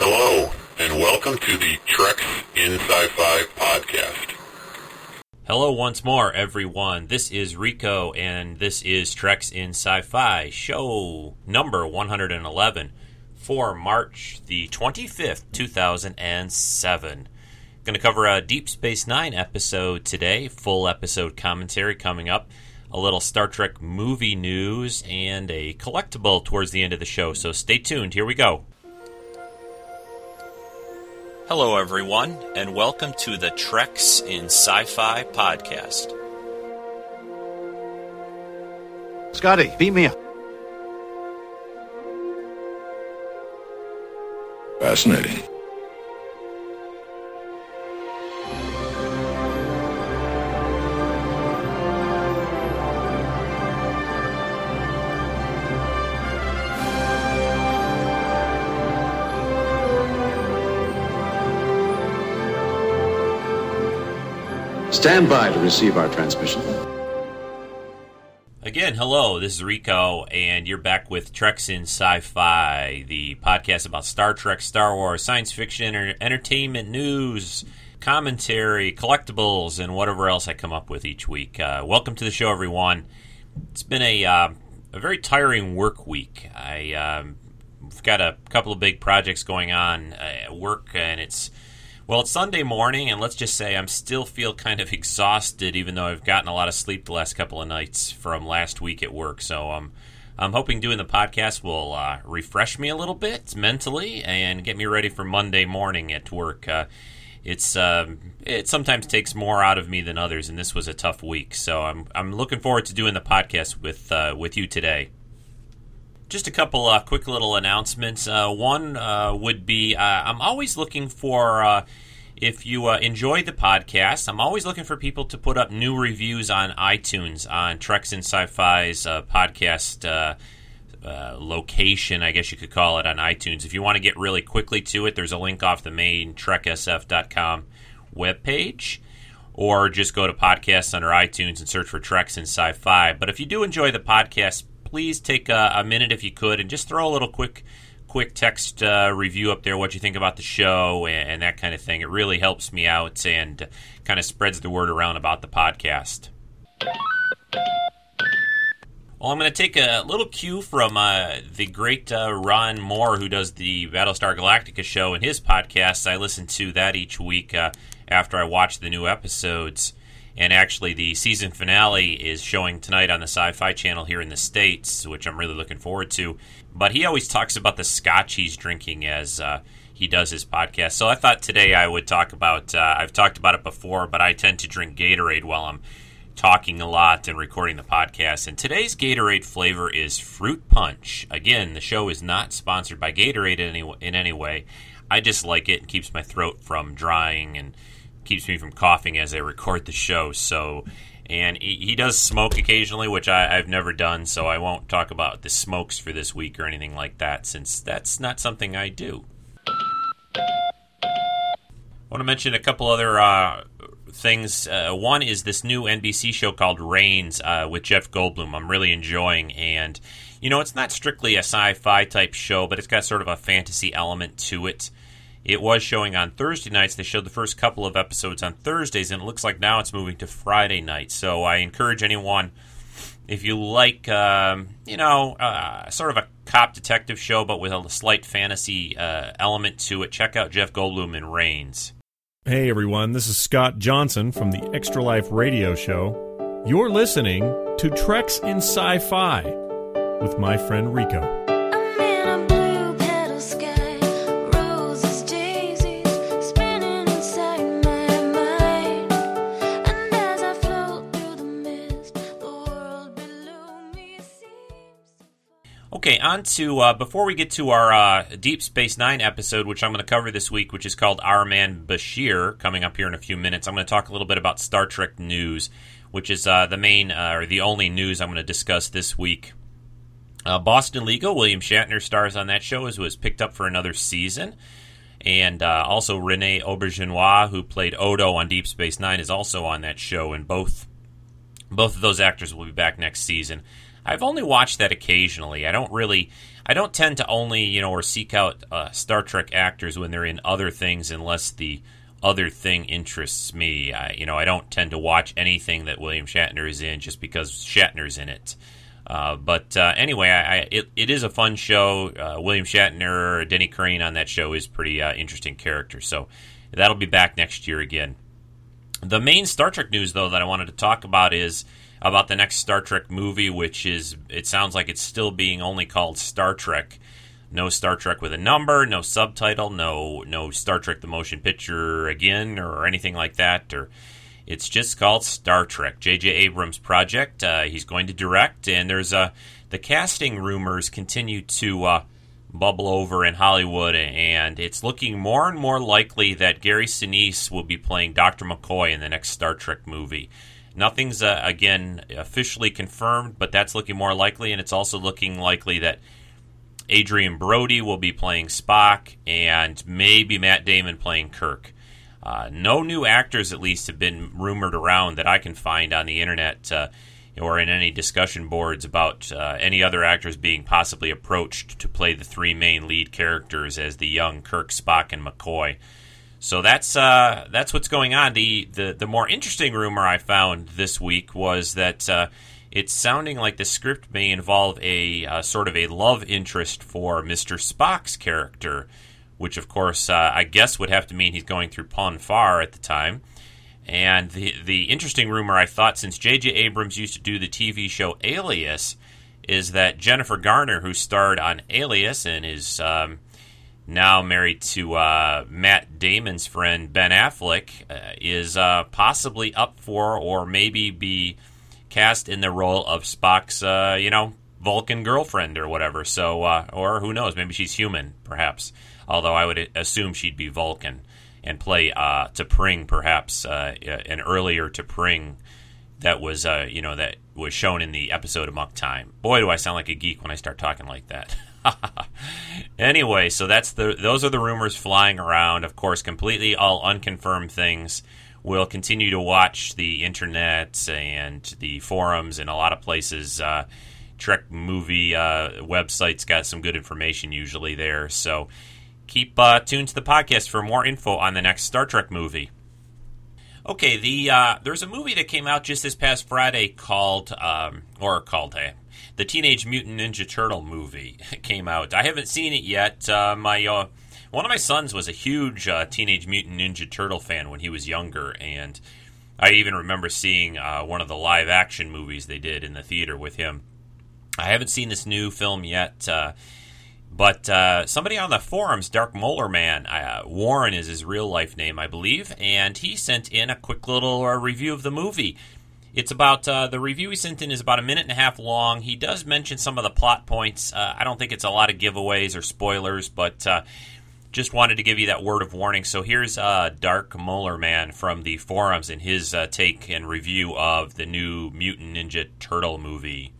Hello, and welcome to the Treks in Sci-Fi podcast. Hello once more, everyone. This is Rico, and this is Treks in Sci-Fi, show number 111 for March the 25th, 2007. Going to cover a Deep Space Nine episode today, full episode commentary coming up, a little Star Trek movie news, and a collectible towards the end of the show. So stay tuned. Here we go. Hello, everyone, and welcome to the Treks in Sci Fi podcast. Scotty, beat me up. Fascinating. Stand by to receive our transmission. Again, hello, this is Rico, and you're back with Treks in Sci Fi, the podcast about Star Trek, Star Wars, science fiction, enter- entertainment news, commentary, collectibles, and whatever else I come up with each week. Uh, welcome to the show, everyone. It's been a, uh, a very tiring work week. I, um, have got a couple of big projects going on at work, and it's well, it's Sunday morning, and let's just say I'm still feel kind of exhausted, even though I've gotten a lot of sleep the last couple of nights from last week at work. So um, I'm hoping doing the podcast will uh, refresh me a little bit mentally and get me ready for Monday morning at work. Uh, it's um, it sometimes takes more out of me than others, and this was a tough week. So I'm I'm looking forward to doing the podcast with uh, with you today. Just a couple uh, quick little announcements. Uh, one uh, would be uh, I'm always looking for, uh, if you uh, enjoy the podcast, I'm always looking for people to put up new reviews on iTunes, on Treks and Sci Fi's podcast location, I guess you could call it, on iTunes. If you want to get really quickly to it, there's a link off the main treksf.com webpage or just go to podcasts under iTunes and search for Treks and Sci Fi. But if you do enjoy the podcast, please take a, a, minute if you could and just throw a little quick quick text uh, review up there what you think about the show and, and, that kind of thing. It really helps me out and kind of spreads the word around about the podcast. Well i'm going to take a little cue from uh, the great uh, ron moore who does the battlestar galactica show and his podcasts. I listen to that each week uh, after i watch the new episodes and actually, the season finale is showing tonight on the Sci Fi channel here in the States, which I'm really looking forward to. But he always talks about the scotch he's drinking as uh, he does his podcast. So I thought today I would talk about, uh, I've talked about it before, but I tend to drink Gatorade while I'm talking a lot and recording the podcast. And today's Gatorade flavor is fruit punch. Again, the show is not sponsored by Gatorade in any, in any way. I just like it and keeps my throat from drying and keeps me from coughing as I record the show. So, and he, he does smoke occasionally, which I, have never done. So I won't talk about the smokes for this week or anything like that, since that's not something I do. I want to mention a couple other uh, things. Uh, one is this new NBC show called Raines uh, with Jeff Goldblum. I'm really enjoying, and you know, it's not strictly a sci-fi type show, but it's got sort of a fantasy element to it. It was showing on Thursday nights. They showed the first couple of episodes on Thursdays, and it looks like now it's moving to Friday nights. So I encourage anyone, if you like, um, you know, uh, sort of a cop detective show, but with a slight fantasy uh, element to it, check out Jeff Goldblum in Raines. Hey everyone, this is Scott Johnson from the Extra Life Radio Show. You're listening to Treks in Sci Fi with my friend Rico. On to uh, before we get to our uh, Deep Space Nine episode, which I'm going to cover this week, which is called Our Man Bashir, coming up here in a few minutes. I'm going to talk a little bit about Star Trek news, which is uh, the main uh, or the only news I'm going to discuss this week. Uh, Boston Legal, William Shatner stars on that show, as was picked up for another season. And uh, also Rene Auberjonois, who played Odo on Deep Space Nine, is also on that show, and both both of those actors will be back next season. I've only watched that occasionally. I don't really. I don't tend to only, you know, or seek out uh, Star Trek actors when they're in other things unless the other thing interests me. I, you know, I don't tend to watch anything that William Shatner is in just because Shatner's in it. Uh, but uh, anyway, I, I, it, it is a fun show. Uh, William Shatner, Denny Crane on that show is pretty uh, interesting character. So that'll be back next year again. The main Star Trek news, though, that I wanted to talk about is about the next Star Trek movie, which is it sounds like it's still being only called Star Trek. No Star Trek with a number, no subtitle, no no Star Trek the motion picture again or anything like that or it's just called Star Trek. J.J. Abrams' project. Uh, he's going to direct, and there's a uh, the casting rumors continue to uh, bubble over in Hollywood, and it's looking more and more likely that Gary Sinise will be playing Dr. McCoy in the next Star Trek movie. Nothing's uh, again officially confirmed, but that's looking more likely, and it's also looking likely that Adrien Brody will be playing Spock, and maybe Matt Damon playing Kirk. Uh, no new actors, at least, have been rumored around that I can find on the internet uh, or in any discussion boards about uh, any other actors being possibly approached to play the three main lead characters as the young Kirk, Spock, and McCoy. So that's uh, that's what's going on. The, the the more interesting rumor I found this week was that uh, it's sounding like the script may involve a uh, sort of a love interest for Mr. Spock's character which of course uh, I guess would have to mean he's going through Pon farr at the time. And the the interesting rumor I thought since J.J. Abrams used to do the TV show Alias is that Jennifer Garner, who starred on Alias and is um, now married to uh, Matt Damon's friend Ben Affleck, uh, is uh, possibly up for or maybe be cast in the role of Spock's, uh, you know, Vulcan girlfriend or whatever. So, uh, or who knows, maybe she's human, perhaps although I would assume she'd be Vulcan and play uh, T'Pring, perhaps uh, an earlier T'Pring that was you know that was shown in the episode of Amok Time. Boy, do I sound like a geek when I start talking like that. anyway, so that's the those are the rumors flying around. Of course, completely all unconfirmed things. We'll continue to watch the internet and the forums and a lot of places. Uh, Trek movie uh, websites got some good information usually there. So keep uh, tuned to the podcast for more info on the next Star Trek movie. Okay, the uh, there's a movie that came out just this past Friday called, um, or called, hey, the Teenage Mutant Ninja Turtle movie came out. I haven't seen it yet. Uh, my uh, one of my sons was a huge uh, Teenage Mutant Ninja Turtle fan when he was younger, and I even remember seeing uh, one of the live action movies they did in the theater with him. I haven't seen this new film yet. Uh, but uh, somebody on the forums, Dark Molar Man, uh, Warren is his real life name, I believe, and he sent in a quick little uh, review of the movie. It's about uh, the review he sent in is about a minute and a half long. He does mention some of the plot points. Uh, I don't think it's a lot of giveaways or spoilers, but uh, just wanted to give you that word of warning. So here's Dark Molar Man from the forums in his take and review of the new Mutant Ninja Turtle movie.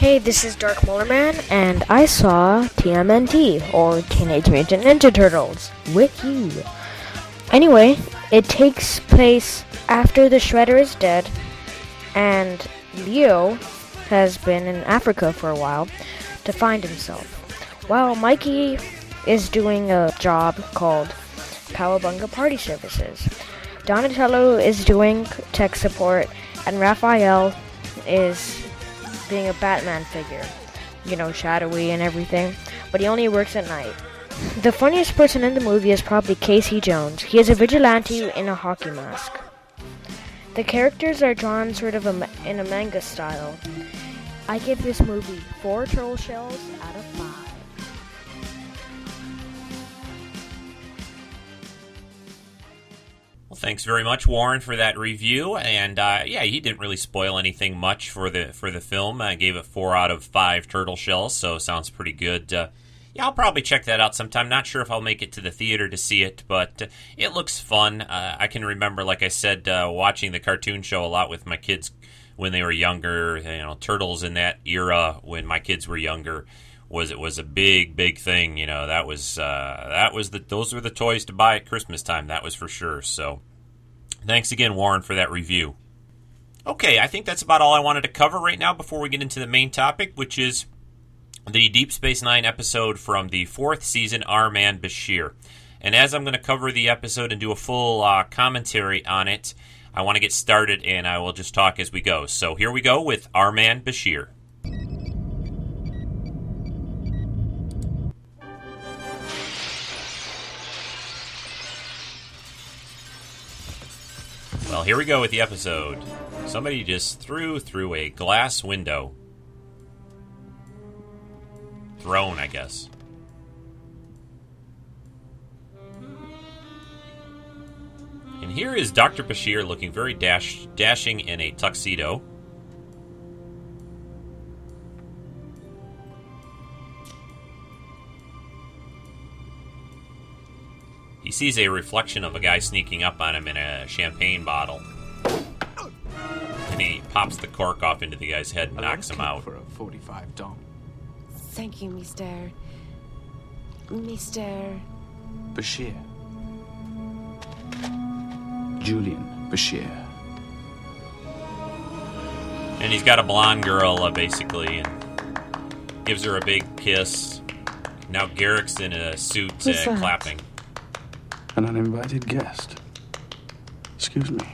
Hey, this is Dark Man, and I saw TMNT, or Teenage Mutant Ninja Turtles, with you. Anyway, it takes place after the Shredder is dead, and Leo has been in Africa for a while to find himself. While Mikey is doing a job called Cowabunga Party Services. Donatello is doing tech support, and Raphael is being a Batman figure. You know, shadowy and everything. But he only works at night. The funniest person in the movie is probably Casey Jones. He is a vigilante in a hockey mask. The characters are drawn sort of a, in a manga style. I give this movie four turtle shells thanks very much, Warren, for that review. And uh, yeah, he didn't really spoil anything much for the for the film. I gave it four out of five turtle shells, so sounds pretty good. Uh, yeah, I'll probably check that out sometime. Not sure if I'll make it to the theater to see it, but uh, it looks fun. Uh, I can remember, like I said, uh, watching the cartoon show a lot with my kids when they were younger. You know, Turtles in that era when my kids were younger was it was a big big thing. You know, that was uh, that was the those were the toys to buy at Christmas time. That was for sure. So, thanks again, Warren, for that review. Okay, I think that's about all I wanted to cover right now before we get into the main topic, which is the Deep Space Nine episode from the fourth season, Our Man Bashir. And as I'm going to cover the episode and do a full uh, commentary on it, I want to get started and I will just talk as we go. So here we go with Our Man Bashir. Well, here we go with the episode. Somebody just threw through a glass window. Thrown, I guess. And here is Dr. Bashir looking very dash, dashing in a tuxedo. He sees a reflection of a guy sneaking up on him in a champagne bottle. And he pops the cork off into the guy's head and knocks him out. For a 45 dong. Thank you, Mr. Mr. Bashir. Julian Bashir. And he's got a blonde girl, uh, basically, and gives her a big kiss. Now Garak's in a suit uh, clapping. An uninvited guest. Excuse me.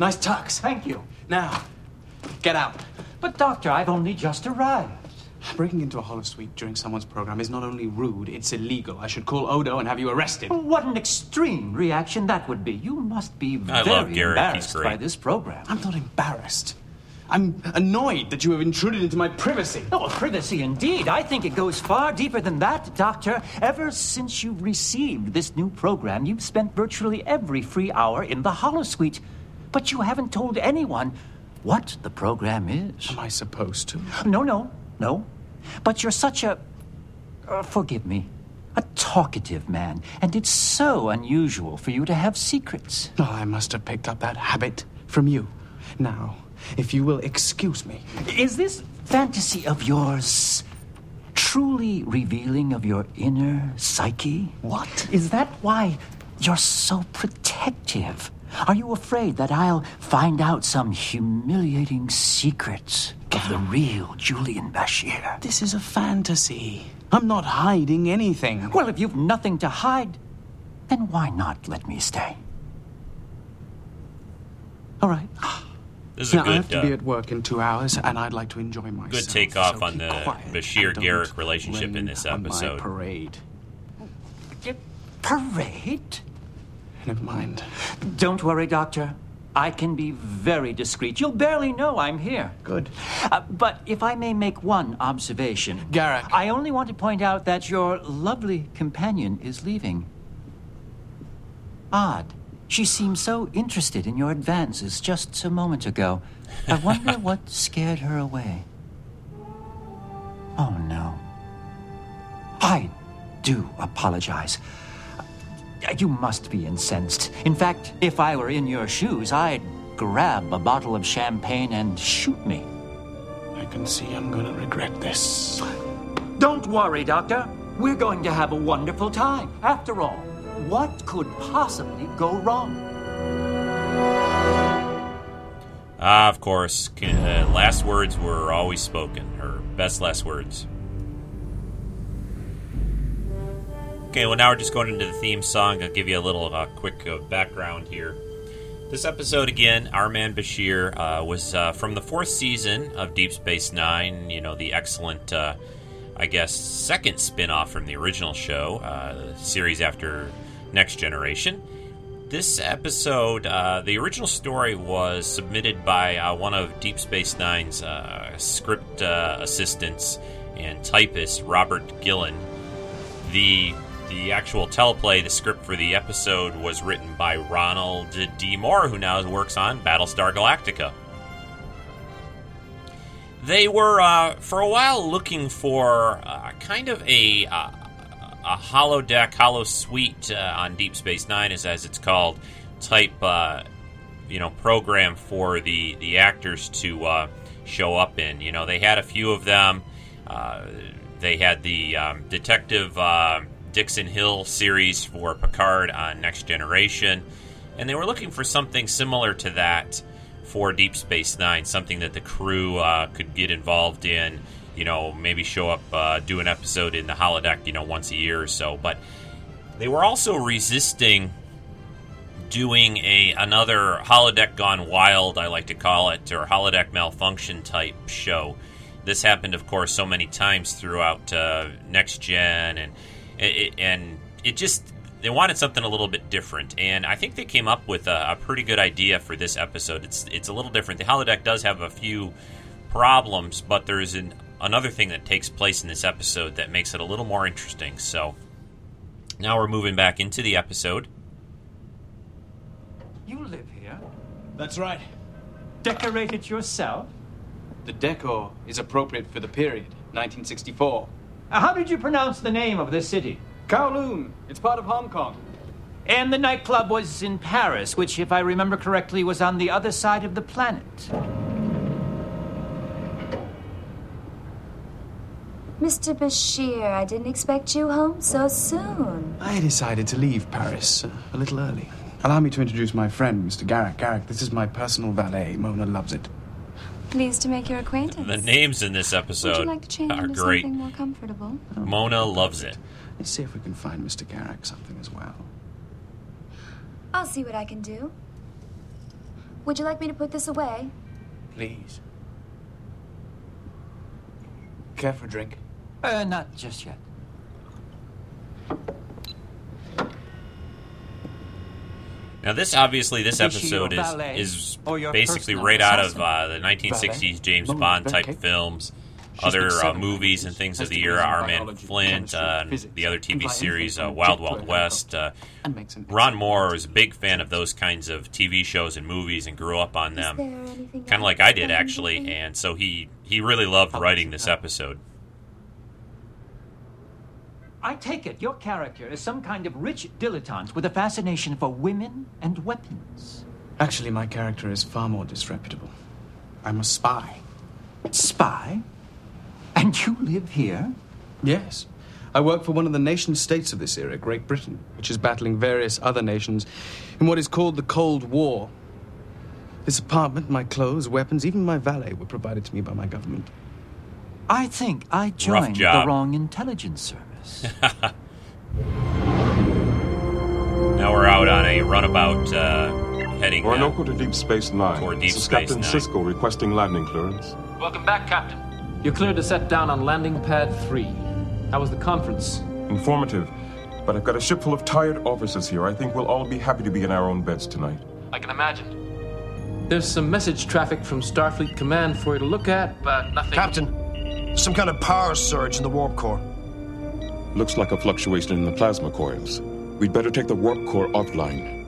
Nice tux. Thank you. Now, get out. But, Doctor, I've only just arrived. Breaking into a holosuite during someone's program is not only rude, it's illegal. I should call Odo and have you arrested. Oh, what an extreme reaction that would be. You must be I very love Garak. He's embarrassed great. by this program. I'm not embarrassed. I'm annoyed that you have intruded into my privacy. Oh, privacy indeed. I think it goes far deeper than that, Doctor. Ever since you received this new program, you've spent virtually every free hour in the Holosuite. But you haven't told anyone what the program is. Am I supposed to? No, no, no. But you're such a. Uh, forgive me. A talkative man, and it's so unusual for you to have secrets. Oh, I must have picked up that habit from you. Now, if you will excuse me. Is this fantasy of yours truly revealing of your inner psyche? What? Is that why you're so protective? Are you afraid that I'll find out some humiliating secrets of the real Julian Bashir? This is a fantasy. I'm not hiding anything. Well, if you've nothing to hide, then why not let me stay? All right. This is a Now, I have good, to be uh, at work in two hours, and I'd like to enjoy myself. good takeoff so on the quiet Bashir Garak relationship in this on my episode. parade. Parade? Never mind. Don't worry, Doctor. I can be very discreet. You'll barely know I'm here. Good. Uh, but if I may make one observation. Garak. I only want to point out that your lovely companion is leaving. Odd. She seemed so interested in your advances just a moment ago. I wonder what scared her away. Oh, no. I do apologize. You must be incensed. In fact, if I were in your shoes, I'd grab a bottle of champagne and shoot me. I can see I'm gonna regret this. Don't worry, Doctor. We're going to have a wonderful time. After all, what could possibly go wrong? Ah, of course. Uh, last words were always spoken, her best last words. Okay, well, now we're just going into the theme song. I'll give you a little uh, quick uh, background here. This episode, again, Our Man Bashir, uh, was uh, from the fourth season of Deep Space Nine. You know, the excellent, uh, I guess, second spin off from the original show, uh, the series after Next Generation. This episode, uh, the original story was submitted by uh, one of Deep Space Nine's uh, script uh, assistants and typist, Robert Gillan. The the actual teleplay, the script for the episode, was written by Ronald D. Moore, who now works on Battlestar Galactica. They were, uh, for a while, looking for uh, kind of a, uh, a holodeck, hollow suite uh, on Deep Space Nine, is as it's called, type uh, you know program for the the actors to uh, show up in. You know, they had a few of them. Uh, they had the um, Detective uh, Dixon Hill series for Picard on Next Generation, and they were looking for something similar to that for Deep Space Nine, something that the crew uh, could get involved in. You know, maybe show up, uh, do an episode in the holodeck, you know, once a year or so. But they were also resisting doing a another holodeck gone wild, I like to call it, or holodeck malfunction type show. This happened, of course, so many times throughout uh, next gen, and it, and it just they wanted something a little bit different, and I think they came up with a, a pretty good idea for this episode. It's it's a little different. The holodeck does have a few problems, but there's an, another thing that takes place in this episode that makes it a little more interesting. So now we're moving back into the episode. You live here? That's right. Decorate it yourself? The decor is appropriate for the period, 1964. Uh, How did you pronounce the name of this city? Kowloon. It's part of Hong Kong. And the nightclub was in Paris, which, if I remember correctly, was on the other side of the planet. Mr. Bashir, I didn't expect you home so soon. I decided to leave Paris uh, a little early. Allow me to introduce my friend, Mr. Garak. Garak, this is my personal valet. Mona Luvsitt. Pleased to make your acquaintance. The names in this episode Would episode you like to change are into great. something more comfortable? Mona Luvsitt. Let's see if we can find Mr. Garak something as well. I'll see what I can do. Would you like me to put this away? Please. Care for a drink? Uh, not just yet. Now, this obviously this episode is is basically right out of uh, the 1960s Valet? James Bond type films, other uh, movies and things of the era. degrees in Our Man Flint, chemistry, uh, physics, the other TV series, uh, Wild Wild West. Uh, Turner and makes an Ron Moore was a big fan of those kinds of TV shows and movies and grew up on them, kind of like I did actually. And so he he really loved writing this episode. I take it your character is some kind of rich dilettante with a fascination for women and weapons. Actually, my character is far more disreputable. I'm a spy. Spy? And you live here? Yes. I work for one of the nation states of this era, Great Britain, which is battling various other nations in what is called the Cold War. This apartment, my clothes, weapons, even my valet were provided to me by my government. I think I joined the wrong intelligence service. Now we're out on a runabout, uh, heading down. Orinoco to Deep Space Nine. Toward Deep this is Space Captain Nine. Sisko requesting landing clearance. Welcome back, Captain. You're cleared to set down on landing pad 3. How was the conference? Informative. But I've got a ship full of tired officers here. I think we'll all be happy to be in our own beds tonight. I can imagine. There's some message traffic from Starfleet Command for you to look at, but nothing. Captain, some kind of power surge in the warp core. Looks like a fluctuation in the plasma coils. We'd better take the warp core offline.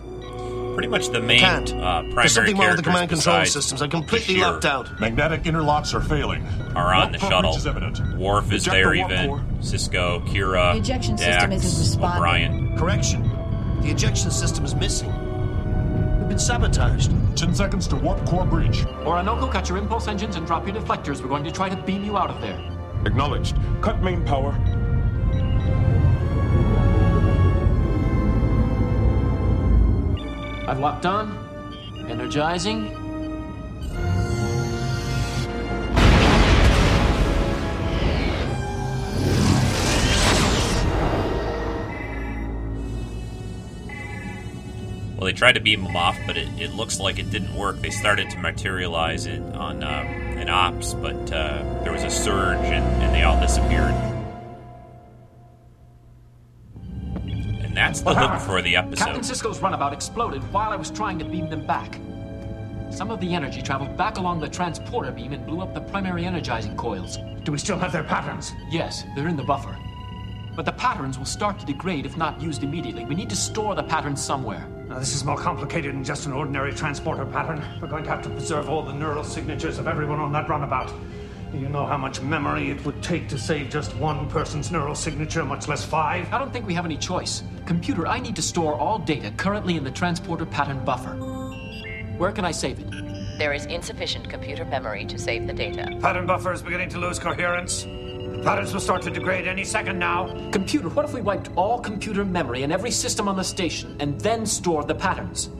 Pretty much the main Can't. uh, primary There's something wrong with the command control systems. I'm completely locked out. Magnetic interlocks are failing. Are on the shuttle. breach is evident. Worf is Eject there the even. core. Sisko, Kira, The ejection Dax, system isn't responding. O'Brien. Correction. The ejection system is missing. We've been sabotaged. Ten seconds to warp core breach. Orinoco, cut your impulse engines and drop your deflectors. We're going to try to beam you out of there. Acknowledged. Cut main power. I've locked on. Energizing. Well, they tried to beam them off, but it, it looks like it didn't work. They started to materialize it on um, an ops, but uh, there was a surge and, and they all disappeared. And that's the hook for the episode. Captain episode. Sisko's runabout exploded while I was trying to beam them back. Some of the energy traveled back along the transporter beam and blew up the primary energizing coils. Do we still have their patterns? Yes, they're in the buffer. But the patterns will start to degrade if not used immediately. We need to store the patterns somewhere. Now, this is more complicated than just an ordinary transporter pattern. We're going to have to preserve all the neural signatures of everyone on that runabout. You know how much memory it would take to save just one person's neural signature, much less five? I don't think we have any choice. Computer, I need to store all data currently in the transporter pattern buffer. Where can I save it? There is insufficient computer memory to save the data. Pattern buffer is beginning to lose coherence. The patterns will start to degrade any second now. Computer, what if we wiped all computer memory in every system on the station and then stored the patterns?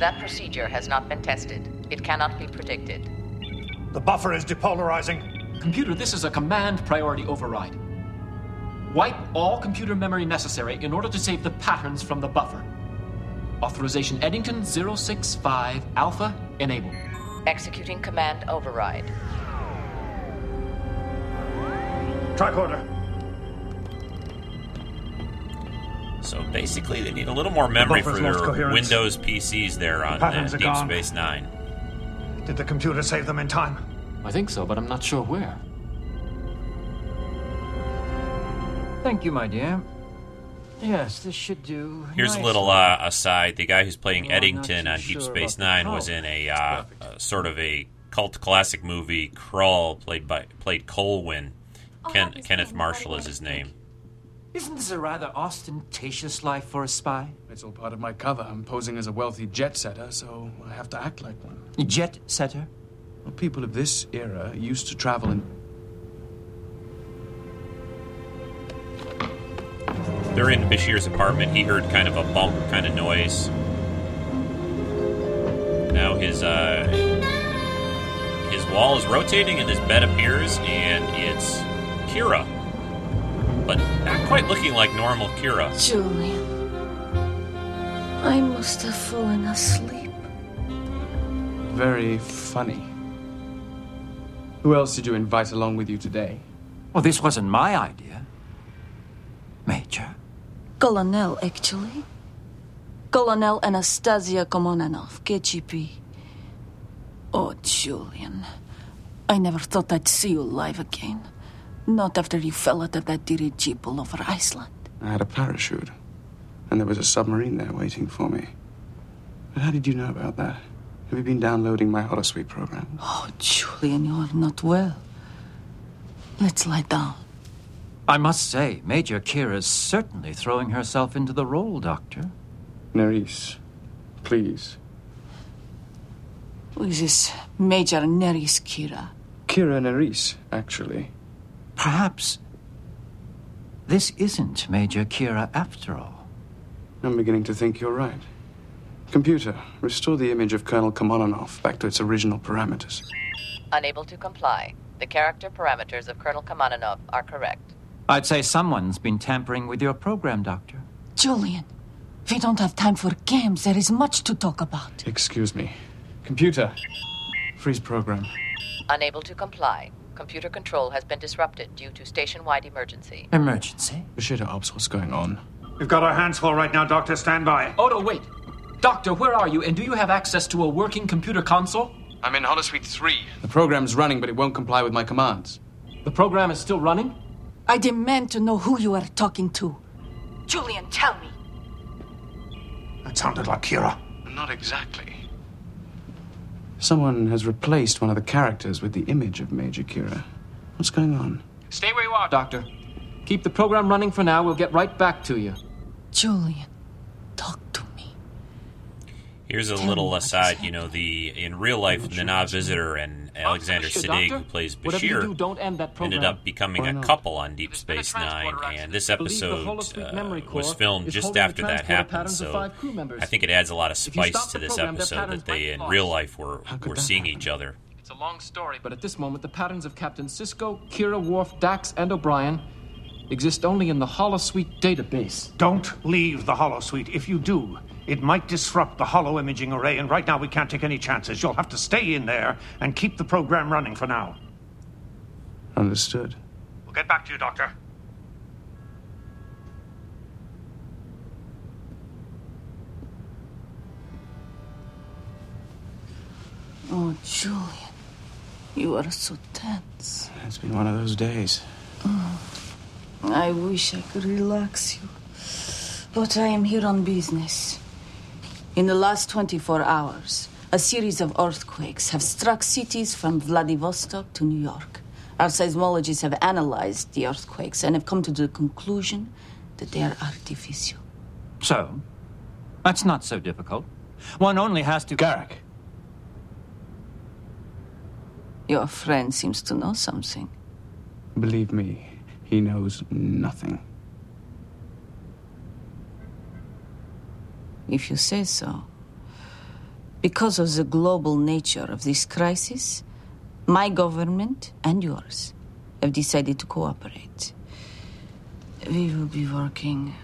That procedure has not been tested. It cannot be predicted. The buffer is depolarizing. Computer, this is a command priority override. Wipe all computer memory necessary in order to save the patterns from the buffer. Authorization Eddington 065 Alpha enable. Executing command override. Tricorder. So basically, they need a little more memory buffer's for their lost coherence. Windows PCs there on patterns are Deep gone. Space Nine. Did the computer save them in time? I think so, but I'm not sure where. Thank you, my dear. Yes, this should do. Here's a little uh, aside. The guy who's playing Well, Eddington on Deep sure Space Nine was in a uh, uh, sort of a cult classic movie, Krull, played by played Colwyn. Ken, Kenneth Marshall is his name. Isn't this a rather ostentatious life for a spy? It's all part of my cover. I'm posing as a wealthy jet setter, so I have to act like one. Jet setter? Well, people of this era used to travel in. They're in Bashir's apartment. He heard kind of a bump kind of noise. Now his uh, his wall is rotating and his bed appears, and it's Kira, but not quite looking like normal Kira. Julian, I must have fallen asleep. Very funny. Who else did you invite along with you today? Well, this wasn't my idea. Major. Colonel, actually. Colonel Anastasia Komananov, KGB. Oh, Julian. I never thought I'd see you alive again. Not after you fell out of that dirigible over Iceland. I had a parachute, and there was a submarine there waiting for me. But how did you know about that? Have you been downloading my holosuite program? Oh, Julian, you are not well. Let's lie down. I must say, Major Kira's certainly throwing herself into the role, Doctor. Nerys, please. Who is this Major Nerys Kira? Kira Nerys, actually. Perhaps this isn't Major Kira after all. I'm beginning to think you're right. Computer, restore the image of Colonel Komananov back to its original parameters. Unable to comply. The character parameters of Colonel Komananov are correct. I'd say someone's been tampering with your program, Doctor. Julian, we don't have time for games. There is much to talk about. Excuse me. Computer, freeze program. Unable to comply. Computer control has been disrupted due to station-wide emergency. Emergency? Bashir Ops, what's going on? We've got our hands full right now, Doctor. Stand by. Odo, wait. Doctor, where are you? And do you have access to a working computer console? I'm in Holosuite 3. The program's running, but it won't comply with my commands. The program is still running? I demand to know who you are talking to. Julian, tell me. That sounded like Kira. Not exactly. Someone has replaced one of the characters with the image of Major Kira. What's going on? Stay where you are, Doctor. Keep the program running for now. We'll get right back to you. Julian. Here's a little aside. You know, the in real life, Nana Visitor and Alexander Sure, Siddig, who plays Bashir, do, don't end that ended up becoming a couple on Deep Space Nine, and this episode uh, was filmed just after that happened. So five crew members. I think it adds a lot of spice to this program, episode that they, in real life, were were seeing each other. It's a long story, but at this moment, the patterns of Captain Sisko, Kira, Worf, Dax, and O'Brien exist only in the Holosuite database. Don't leave the holosuite. If you do, it might disrupt the hollow imaging array, and right now we can't take any chances. You'll have to stay in there and keep the program running for now. Understood. We'll get back to you, Doctor. Oh, Julian. You are so tense. It's been one of those days. Oh, I wish I could relax you. But I am here on business. In the last 24 hours, a series of earthquakes have struck cities from Vladivostok to New York. Our seismologists have analyzed the earthquakes and have come to the conclusion that they are artificial. So, that's not so difficult. One only has to. Garak. Your friend seems to know something. Believe me, he knows nothing. If you say so. Because of the global nature of this crisis, my government and yours have decided to cooperate. We will be working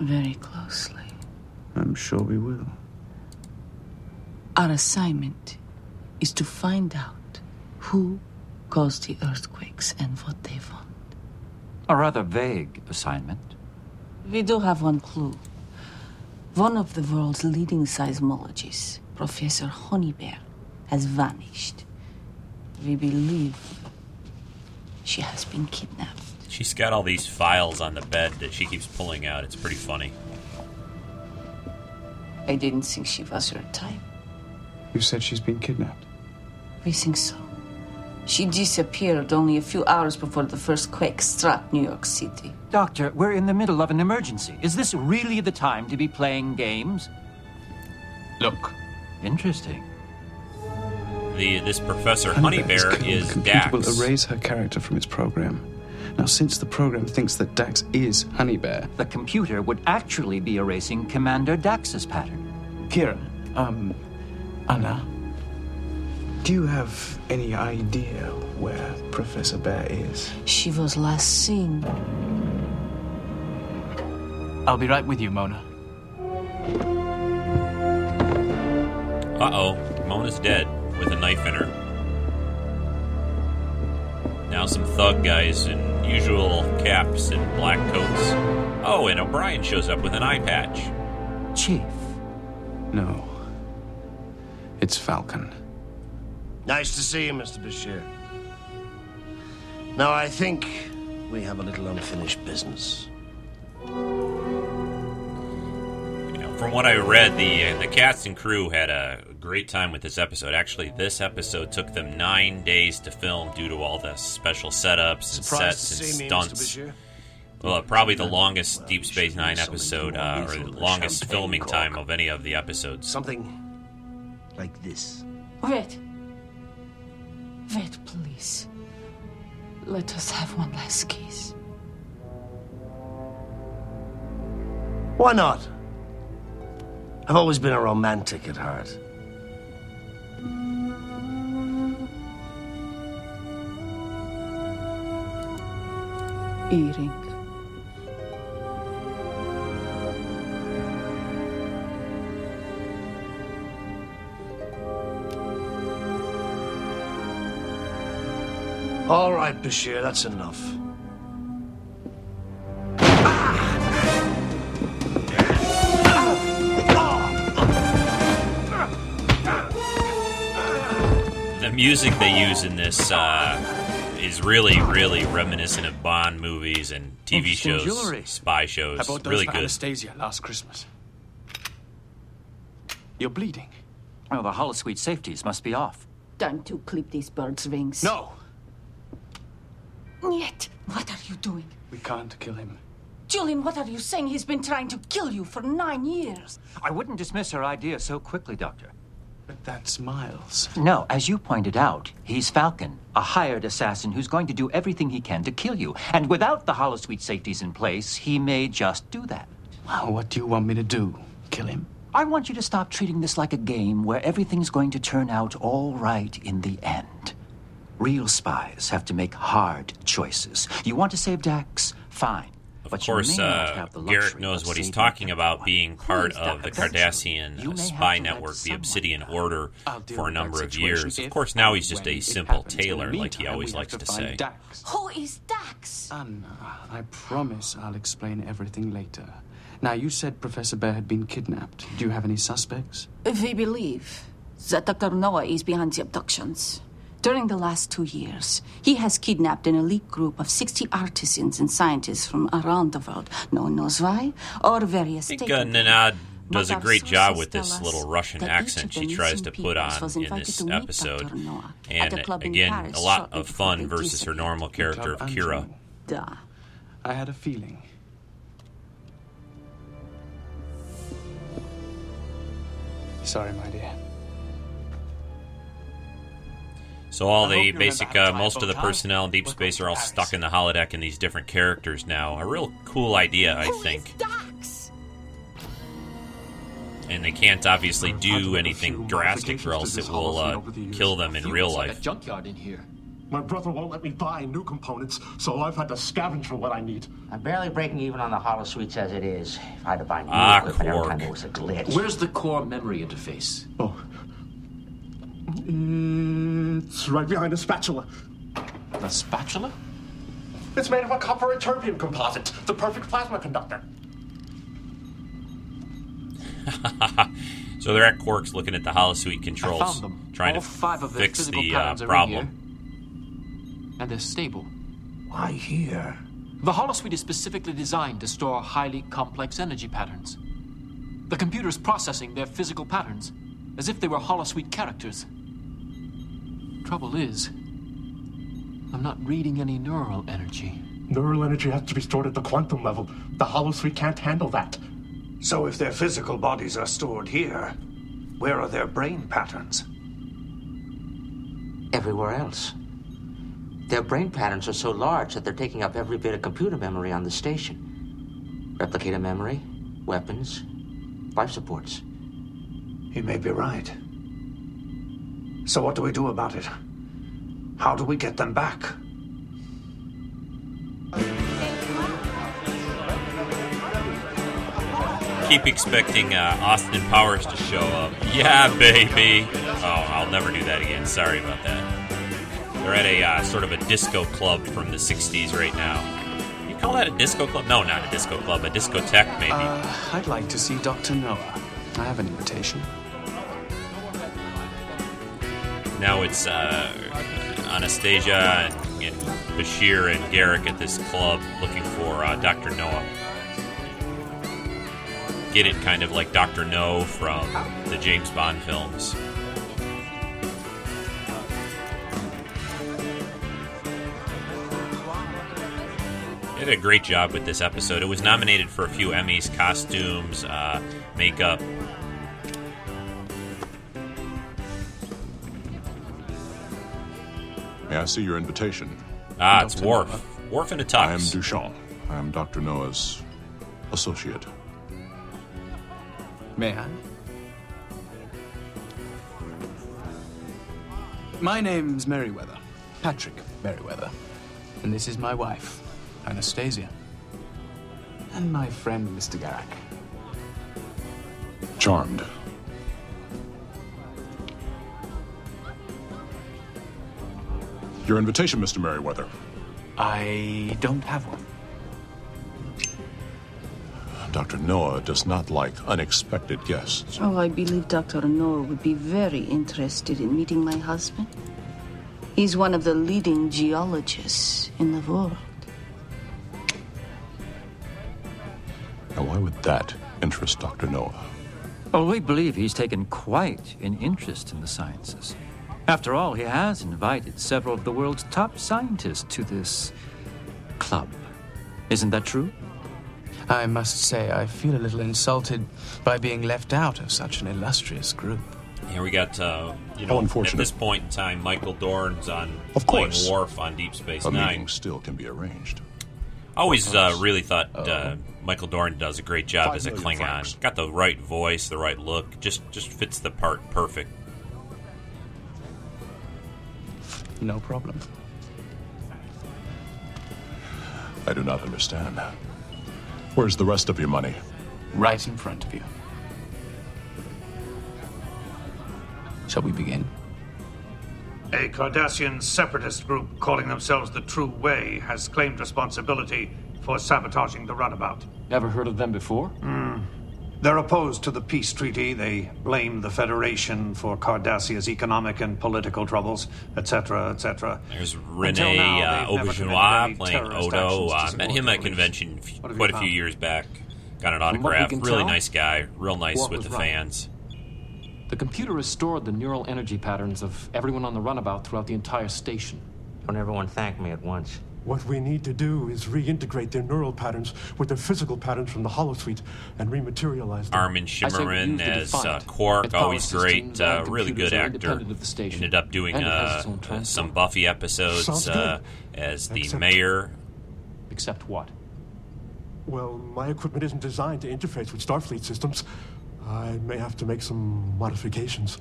very closely. I'm sure we will. Our assignment is to find out who caused the earthquakes and what they want. A rather vague assignment. We do have one clue. One of the world's leading seismologists, Professor Honeybear, has vanished. We believe she has been kidnapped. She's got all these files on the bed that she keeps pulling out. It's pretty funny. I didn't think she was your type. You said she's been kidnapped. We think so. She disappeared only a few hours before the first quake struck New York City. Doctor, we're in the middle of an emergency. Is this really the time to be playing games? Look. Interesting. The this Professor Honeybear Honeybear killed. is the computer Dax. will erase her character from its program. Now, since the program thinks that Dax is Honeybear, The computer would actually be erasing Commander Dax's pattern. Kira, um, Anna, do you have any idea where Professor Bear is? She was last seen. I'll be right with you, Mona. Uh oh, Mona's dead with a knife in her. Now some thug guys in usual caps and black coats. Oh, and O'Brien shows up with an eye patch. Chief. No. It's Falcon. Nice to see you, Mr. Bashir. Now, I think we have a little unfinished business. You know, from what I read, the uh, the cast and crew had a great time with this episode. Actually, this episode took them nine days to film due to all the special setups and Surprised sets to and see me, stunts. Mr. Bashir? Well, probably the longest Deep Space Nine episode, uh, or the longest filming cork. time of any of the episodes. Something like this. Wait. Wait, please. Let us have one last kiss. Why not? I've always been a romantic at heart. Earring. All right, Bashir, that's enough. The music they use in this uh, is really, really reminiscent of Bond movies and TV Interesting shows, jewelry. spy shows. I bought those really for good. Anastasia last Christmas. You're bleeding. Oh, the holosuite safeties must be off. Time to clip these birds' wings. No! Yet, what are you doing? We can't kill him. Julian, what are you saying? He's been trying to kill you for nine years. I wouldn't dismiss her idea so quickly, Doctor. But that's Miles. No, as you pointed out, he's Falcon, a hired assassin who's going to do everything he can to kill you. And without the holosuite safeties in place, he may just do that. Well, what do you want me to do? Kill him? I want you to stop treating this like a game where everything's going to turn out all right in the end. Real spies have to make hard choices. You want to save Dax? Fine. Of But you course, may not uh, have the Garak knows of what he's talking about being part is of the Cardassian You may have spy network, the someone Obsidian Order, for a number of years. Of course, now he's just a simple happens. In tailor, like he always likes to to say. Dax. Who is Dax? Anna, I promise I'll explain everything later. Now, you said Professor Bear had been kidnapped. Do you have any suspects? We believe that Dr. Noah is behind the abductions. During the last two years, he has kidnapped an elite group of 60 artisans and scientists from around the world. No one knows why, or various I think state- uh, Nanad does a great job with this little Russian accent she tries to put on in this episode. Dr. Noah at And a club in again, a lot of fun versus her normal character of Kira. Angelo. Duh. I had a feeling. Sorry, my dear. So all I the basic, uh, most of the a bow tie. personnel in Deep Space are all stuck in the holodeck in these different characters now. A real cool idea, I think. And they can't obviously do anything drastic, or else it will uh, kill them in real Like a life. junkyard in here. My brother won't let me buy new components, so I've had to scavenge for what I need. I'm barely breaking even on the holosuites as it is. If I had to buy new Ah, equipment every Quark. time there was a glitch. Where's the core memory interface? Oh. It's right behind the spatula. The spatula? It's made of a copper and terbium composite, the perfect plasma conductor. so they're at Quark's looking at the holosuite controls, I found them. trying All to five of fix the uh, patterns are problem. And they're stable. Why here? The holosuite is specifically designed to store highly complex energy patterns. The computer's processing their physical patterns as if they were holosuite characters. Trouble is, I'm not reading any neural energy. Neural energy has to be stored at the quantum level. The holosuite can't handle that. So if their physical bodies are stored here, where are their brain patterns? Everywhere else. Their brain patterns are so large that they're taking up every bit of computer memory on the station. Replicator memory, weapons, life supports. He may be right. So what do we do about it? How do we get them back? Keep expecting uh, Austin Powers to show up. Yeah, baby. Oh, I'll never do that again. Sorry about that. They're at a uh, sort of a disco club from the '60s right now. You call that a disco club? No, not a disco club. A discotheque, maybe. Uh, I'd like to see Dr. Noah. I have an invitation. Now it's uh, Anastasia and, and Bashir and Garak at this club looking for uh, Dr. Noah. Get it kind of like Dr. No from the James Bond films. They did a great job with this episode. It was nominated for a few Emmys, costumes, uh, makeup. May I see your invitation? Ah, it's Worf. Worf in a tux. I am Duchamp. I am Dr. Noah's associate. May I? My name's Merriweather, Patrick Merriweather. And this is my wife, Anastasia. And my friend, Mr. Garak. Charmed. Your invitation, Mr. Merriweather. I don't have one. Dr. Noah does not like unexpected guests. Oh, I believe Dr. Noah would be very interested in meeting my husband. He's one of the leading geologists in the world. Now, why would that interest Dr. Noah? Well, we believe he's taken quite an interest in the sciences. After all, he has invited several of the world's top scientists to this club. Isn't that true? I must say, I feel a little insulted by being left out of such an illustrious group. Here we got, uh, you know, at this point in time, Michael Dorn's on Of playing course. Worf on Deep Space A Nine. meeting still can be arranged. I always uh, really thought uh, Michael Dorn does a great job as a Klingon. francs. Got the right voice, the right look, just just fits the part perfect. No problem. I do not understand. Where's the rest of your money? Right in front of you. Shall we begin? A Cardassian separatist group calling themselves the True Way has claimed responsibility for sabotaging the runabout. Never heard of them before? Hmm. They're opposed to the peace treaty. They blame the Federation for Cardassia's economic and political troubles, etc., etc. There's Rene now, uh, they've Auberjonois playing Odo. actions to Uh, met him at police. convention f- What have quite a few years back. Got an From what we autograph. Really tell, nice guy. Real nice with the right. fans. The computer restored the neural energy patterns of everyone on the runabout throughout the entire station. Don't everyone thank me at once. What we need to do is reintegrate their neural patterns with their physical patterns from the Holosuite and rematerialize them. Armin Shimerman as uh, Quark, always great, uh, really good actor. Ended up doing and it has uh, uh, some Buffy episodes uh, as the Except- mayor. Except what? Well, my equipment isn't designed to interface with Starfleet systems. I may have to make some modifications.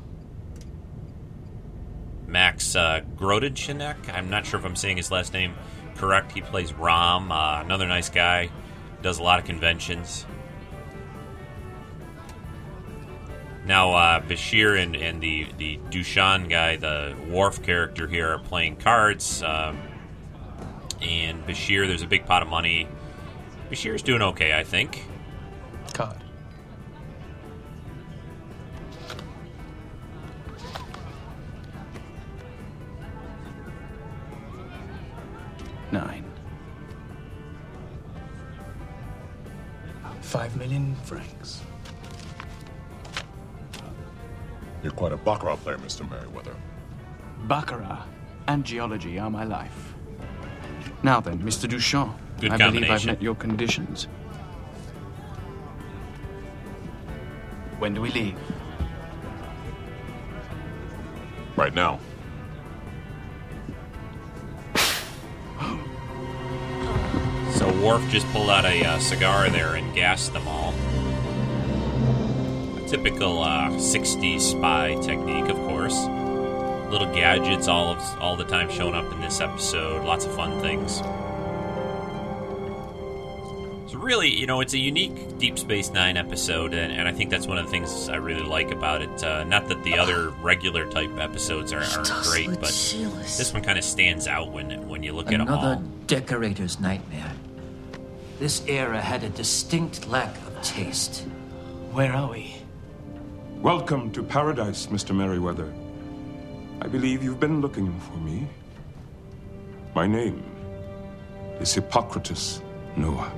Max uh, Grodichenek. I'm not sure if I'm saying his last name correct. He plays Rom, uh, another nice guy. Does a lot of conventions. Now, uh, Bashir and, and the, the Duchamp guy, the Worf character here, are playing cards. Um, and Bashir, there's a big pot of money. Bashir's doing okay, I think. Nine. Five million francs. You're quite a baccarat player, Mr. Merriweather. Baccarat and geology are my life. Now then, Mr. Duchamp, Good I believe I've met your conditions. When do we leave? Right now. Worf just pulled out a uh, cigar there and gassed them all. A typical uh, 60s spy technique, of course. Little gadgets all of, all the time showing up in this episode. Lots of fun things. So really, you know, it's a unique Deep Space Nine episode, and, and I think that's one of the things I really like about it. Uh, not that the other regular type episodes are, aren't great, but this one kind of stands out when when you look at them all. Another decorator's nightmare. This era had a distinct lack of taste. Where are we? Welcome to paradise, Mr. Merriweather. I believe you've been looking for me. My name is Hippocrates Noah.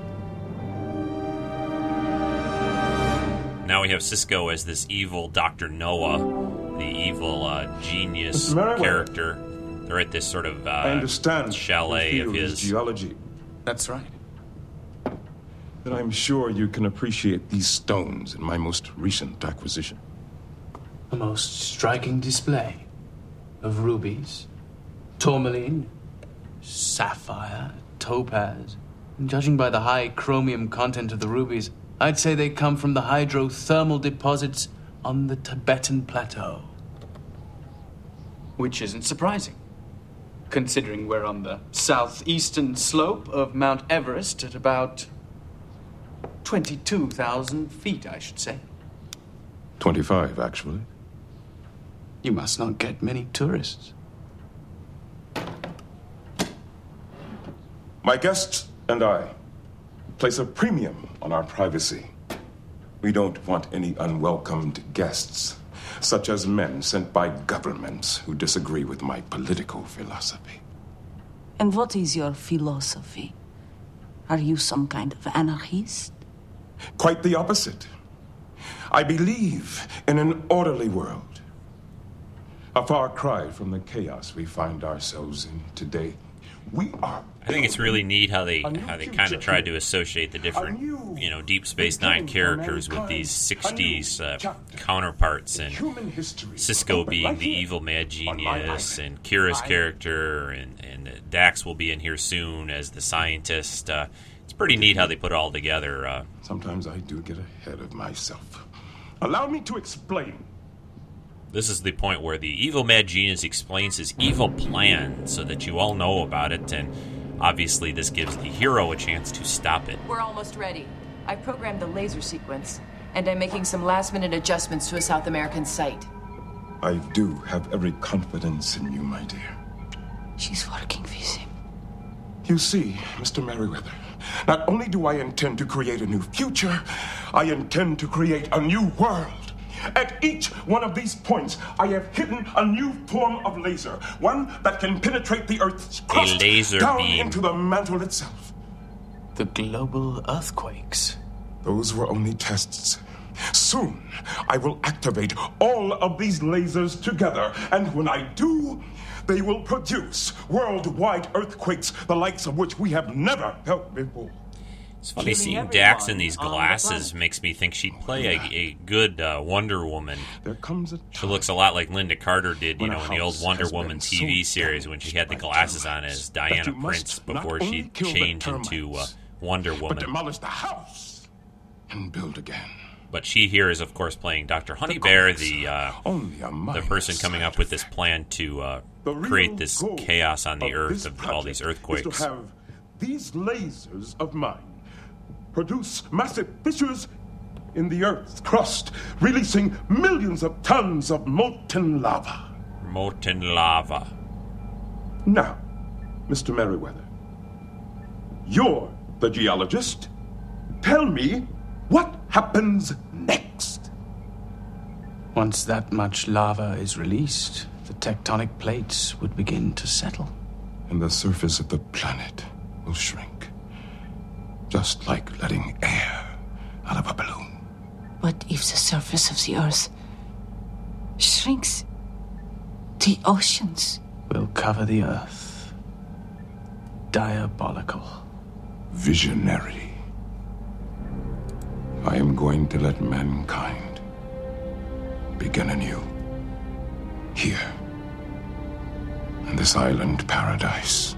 Now we have Sisko as this evil Dr. Noah, the evil uh, genius character. They're at this sort of uh, I understand chalet your of his. geology. That's right. Then I'm sure you can appreciate these stones in my most recent acquisition. A most striking display of rubies, tourmaline, sapphire, topaz. And judging by the high chromium content of the rubies, I'd say they come from the hydrothermal deposits on the Tibetan plateau. Which isn't surprising, considering we're on the southeastern slope of Mount Everest at about 22,000 feet, I should say. 25, actually. You must not get many tourists. My guests and I place a premium on our privacy. We don't want any unwelcomed guests, such as men sent by governments who disagree with my political philosophy. And what is your philosophy? Are you some kind of anarchist? Quite the opposite. I believe in an orderly world. A far cry from the chaos we find ourselves in today. We are I think it's really neat how they how they kind of tried to associate the different you know Deep Space Nine characters with these '60s uh, counterparts, and Sisko being the evil mad genius, and Kira's character, and and Dax will be in here soon as the scientist. Uh, pretty neat how they put it all together. Uh, Sometimes I do get ahead of myself. Allow me to explain. This is the point where the evil mad genius explains his evil plan so that you all know about it, and obviously this gives the hero a chance to stop it. We're almost ready. I've programmed the laser sequence, and I'm making some last minute adjustments to a South American site. I do have every confidence in you, my dear. She's working with him. You see, Mr. Merriweather, not only do I intend to create a new future, I intend to create a new world. At each one of these points, I have hidden a new form of laser, one that can penetrate the Earth's crust laser down beam. into the mantle itself. The global earthquakes. Those were only tests. Soon, I will activate all of these lasers together, and when I do, they will produce worldwide earthquakes, the likes of which we have never felt before. It's funny seeing Dax in these glasses makes me think she'd play a, a good uh, Wonder Woman. There comes a She looks a lot like Lynda Carter did, you know, in the old Wonder Woman been so TV series when she had the glasses on as Diana Prince before she kill the changed into uh, termites, Wonder but Woman. demolish the house and build again. But she here is, of course, playing Dr. Honeybear, the uh, the person coming up with this plan to uh, create this chaos on the Earth of all these earthquakes. To have these lasers of mine produce massive fissures in the Earth's crust, releasing millions of tons of molten lava. Molten lava. Now, Mr. Merriweather, you're the geologist. Tell me what happens next. Once that much lava is released, the tectonic plates would begin to settle. And the surface of the planet will shrink. Just like letting air out of a balloon. What if the surface of the earth shrinks? The oceans. Will cover the earth. Diabolical. Visionary. I am going to let mankind begin anew. Here. In this island paradise.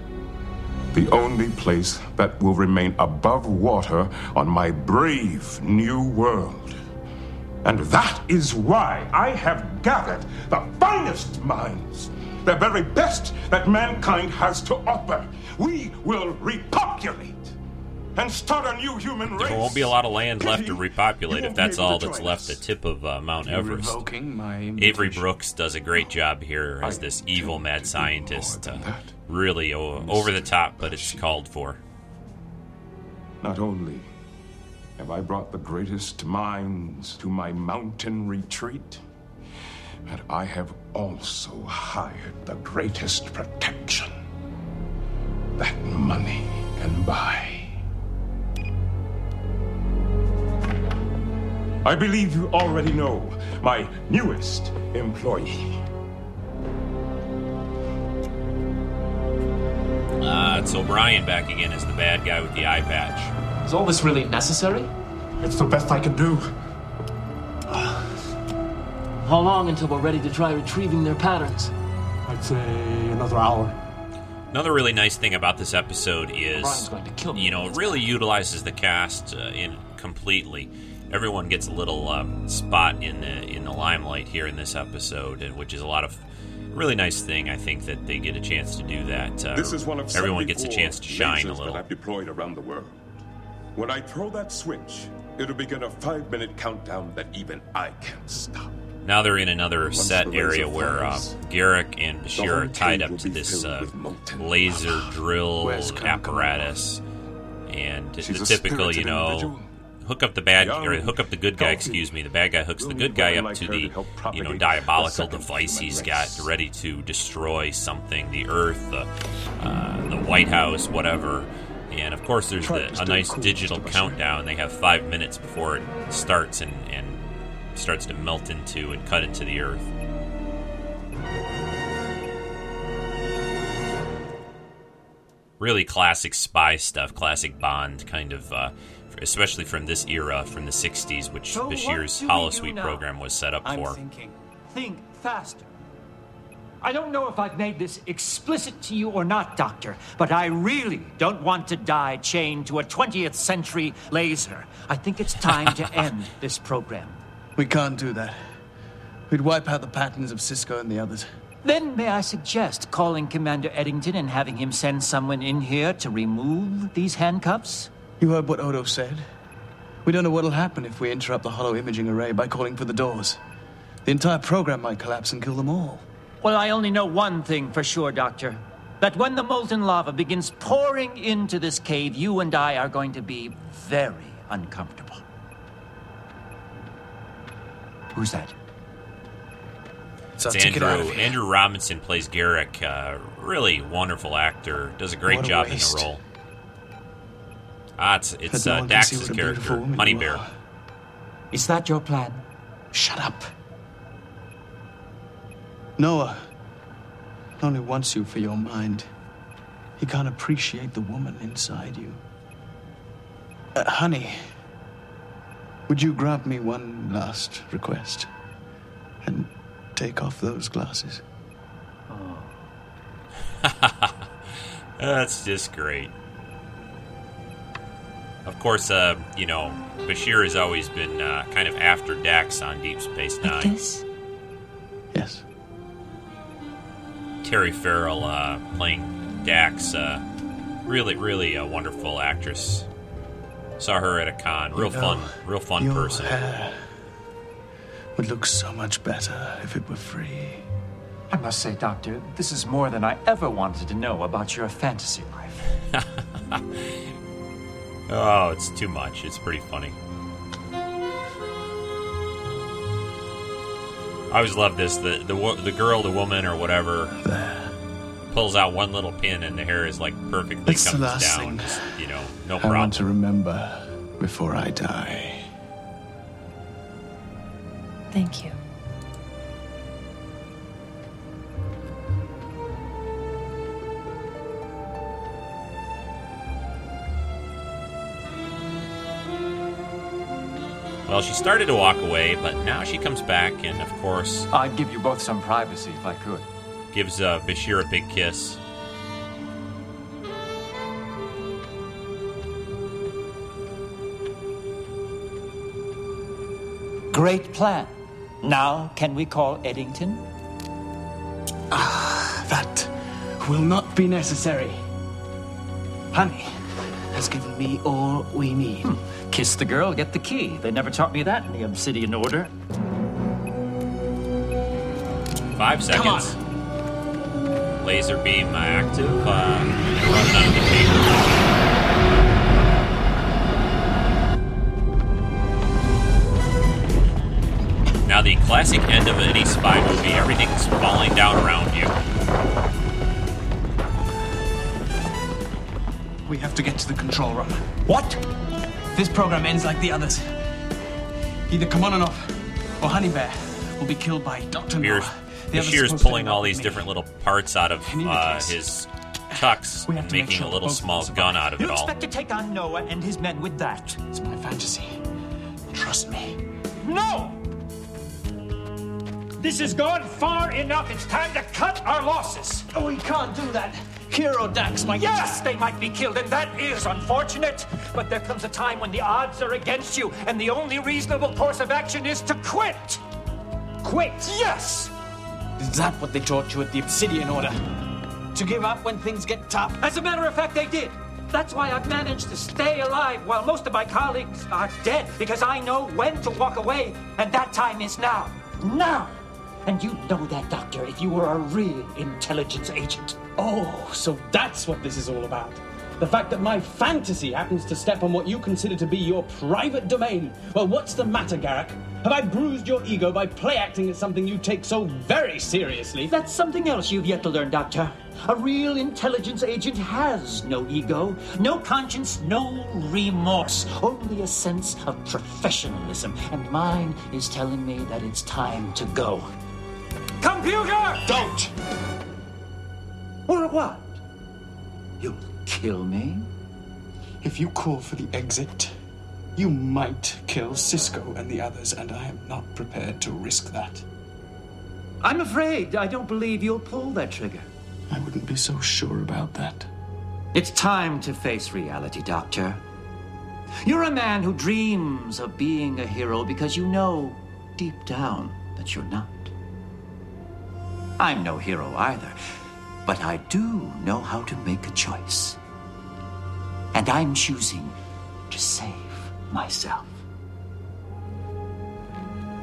The only place that will remain above water on my brave new world. And that is why I have gathered the finest minds, the very best that mankind has to offer. We will repopulate and start a new human race. There won't be a lot of land left to repopulate if that's all that's join left the tip of uh, Mount You're Everest. my Avery. Brooks does a great job here as this evil mad scientist. Uh, really o- over the top, but it's called for. Not only have I brought the greatest minds to my mountain retreat, but I have also hired the greatest protection that money can buy. I believe you already know my newest employee. Uh, it's O'Brien back again as the bad guy with the eye patch. Is all this really necessary? It's the best I can do. How long until we're ready to try retrieving their patterns? I'd say another hour. Another really nice thing about this episode is, Brian's going to kill me. you know, it really utilizes the cast uh, in completely. Everyone gets a little um, spot in the in the limelight here in this episode, and which is a lot of really nice thing. I think that they get a chance to do that. Uh, This is one of everyone gets a chance to shine a little. That I've deployed around the world. When I throw that switch, it'll begin a five-minute countdown that even I can't stop. Now they're in another Once set area where uh, Garak and Bashir are tied up to this uh, laser drill apparatus, and She's the typical, you know, individual. Hook up the bad or hook up the good guy. Excuse me, the bad guy hooks the good guy up to the you know diabolical device he's got ready to destroy something, the Earth, the uh, the White House, whatever. And of course, there's the, a nice digital countdown. They have five minutes before it starts and, and starts to melt into and cut into the Earth. really classic spy stuff, classic Bond kind of, uh, especially from this era, from the '60s, which So what Bashir's do we Holosuite program was set up I'm for. thinking. Think faster. I don't know if I've made this explicit to you or not, Doctor, but I really don't want to die chained to a 20th century laser. I think it's time to end this program. We can't do that. We'd wipe out the patterns of Sisko and the others. Then may I suggest calling Commander Eddington and having him send someone in here to remove these handcuffs? You heard what Odo said. We don't know what'll happen if we interrupt the hollow imaging array by calling for the doors. The entire program might collapse and kill them all. Well, I only know one thing for sure, Doctor. That when the molten lava begins pouring into this cave, you and I are going to be very uncomfortable. Who's that? It's It's ticket out Andrew of here. Andrew Robinson plays Garak. Uh, really wonderful actor. Does a great What a job in the role. Ah, it's it's uh, one can see Dax's what a beautiful character, woman Honey Bear. Is that your plan? Shut up. Noah only wants you for your mind. He can't appreciate the woman inside you. Uh, honey, would you grant me one last request and take off those glasses? Oh. That's just great. Of course, uh, you know, Bashir has always been uh, kind of after Dax on Deep Space Nine. This? Yes. Terry Farrell uh, playing Dax. Uh, really, really a wonderful actress. Saw her at a con. Real You know, fun, real fun your person. hair would look so much better if it were free. I must say, Doctor, this is more than I ever wanted to know about your fantasy life. Oh, it's too much. It's pretty funny. I always love this. The the the girl, the woman, or whatever, pulls out one little pin, and the hair is like perfectly It's the comes last down. thing Just, you know, no I problem. want to remember before I die. Thank you. Well, she started to walk away, but now she comes back, and of course, I'd give you both some privacy if I could. gives uh, Bashir a big kiss. Great plan. Now, can we call Eddington? Ah, That will not be necessary. Honey has given me all we need. Hmm. Kiss the girl, get the key. They never taught me that in the Obsidian Order. Five seconds. Laser beam active. Uh, running out of the paper. Now, the classic end of any spy movie, everything's falling down around you. We have to get to the control room. What? This program ends like the others. Either Komananov or Honey Bear will be killed by Dr. Bashir's, Noah. The others Bashir's supposed to pulling end up all these me. different little parts out of uh, case, his tux we have and making sure a little small us gun out of You it all. expect to take on Noah and his men with that? It's my fantasy. Trust me. No! This has gone far enough. It's time to cut our losses. Oh, we can't do that. Hero Dax might. Yes, they might be killed, and that is unfortunate. But there comes a time when the odds are against you, and the only reasonable course of action is to quit. Quit, yes! Is that what they taught you at the Obsidian Order? To give up when things get tough? As a matter of fact, they did. That's why I've managed to stay alive while most of my colleagues are dead, because I know when to walk away, and that time is now. Now! And you'd know that, Doctor, if you were a real intelligence agent. Oh, so that's what this is all about. The fact that my fantasy happens to step on what you consider to be your private domain. Well, what's the matter, Garak? Have I bruised your ego by play acting as something you take so very seriously? That's something else you've yet to learn, Doctor. A real intelligence agent has no ego, no conscience, no remorse, only a sense of professionalism. And mine is telling me that it's time to go. Computer! Don't! Or what? You'll kill me? If you call for the exit, you might kill Sisko and the others, and I am not prepared to risk that. I'm afraid I don't believe you'll pull that trigger. I wouldn't be so sure about that. It's time to face reality, Doctor. You're a man who dreams of being a hero because you know deep down that you're not. I'm no hero either, but I do know how to make a choice. And I'm choosing to save myself.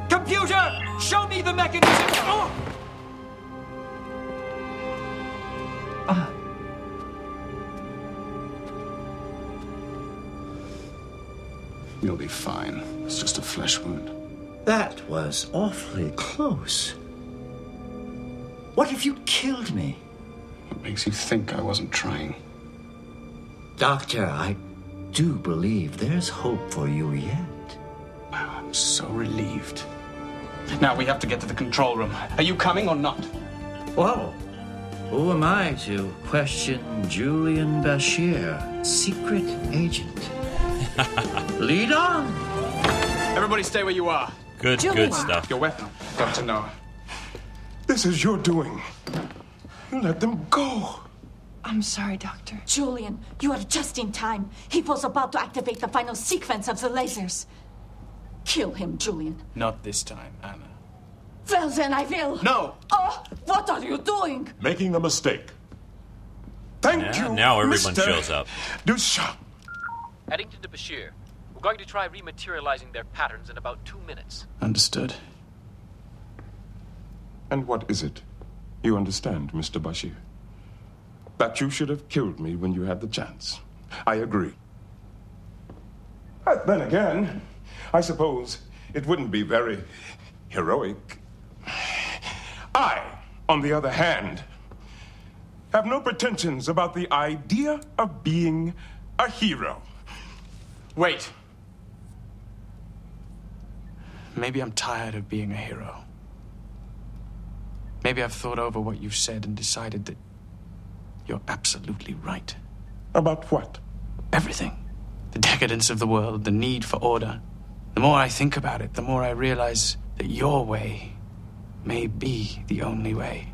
Computer! Show me the mechanism! Oh! You'll be fine. It's just a flesh wound. That was awfully close. What if you killed me? What makes you think I wasn't trying? Doctor, I do believe there's hope for you yet. I'm so relieved. Now we have to get to the control room. Are you coming or not? Well, who am I to question Julian Bashir, secret agent? Lead on. Everybody stay where you are. Good, Julian. good stuff. Your weapon, Dr. Noah. This is your doing. You let them go. I'm sorry, Doctor. Julian, you are just in time. He was about to activate the final sequence of the lasers. Kill him, Julian. Not this time, Anna. Well, then I will. No. Oh, what are you doing? Making a mistake. Thank Yeah, you. now everyone Mr. shows up. Dusha. Eddington to the Bashir. We're going to try rematerializing their patterns in about two minutes. Understood. And what is it? You understand, Mr. Bashir? That you should have killed me when you had the chance. I agree. But then again, I suppose it wouldn't be very heroic. I, on the other hand, have no pretensions about the idea of being a hero. Wait. Maybe I'm tired of being a hero. Maybe I've thought over what you've said and decided that you're absolutely right. About what? Everything. The decadence of the world, the need for order. The more I think about it, the more I realize that your way may be the only way.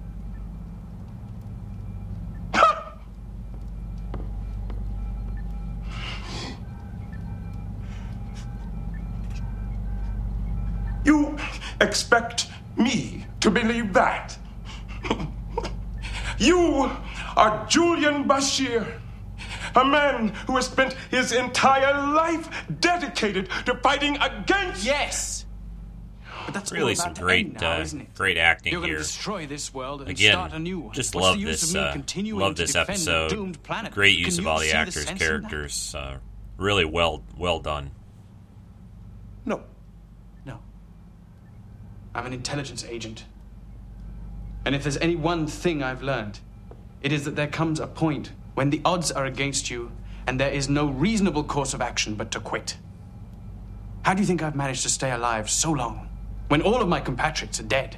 You expect me to believe that? You are Julian Bashir, a man who has spent his entire life dedicated to fighting against. Yes! But that's really some great, now, uh, great acting You're here. gonna destroy this world and Again, start a new one. just What's love this. Uh, love this episode. Great use Can of all the actors' sense in that? characters. Uh, really well, well done. No. No. I'm an intelligence agent. And if there's any one thing I've learned, it is that there comes a point when the odds are against you and there is no reasonable course of action but to quit. How do you think I've managed to stay alive so long when all of my compatriots are dead?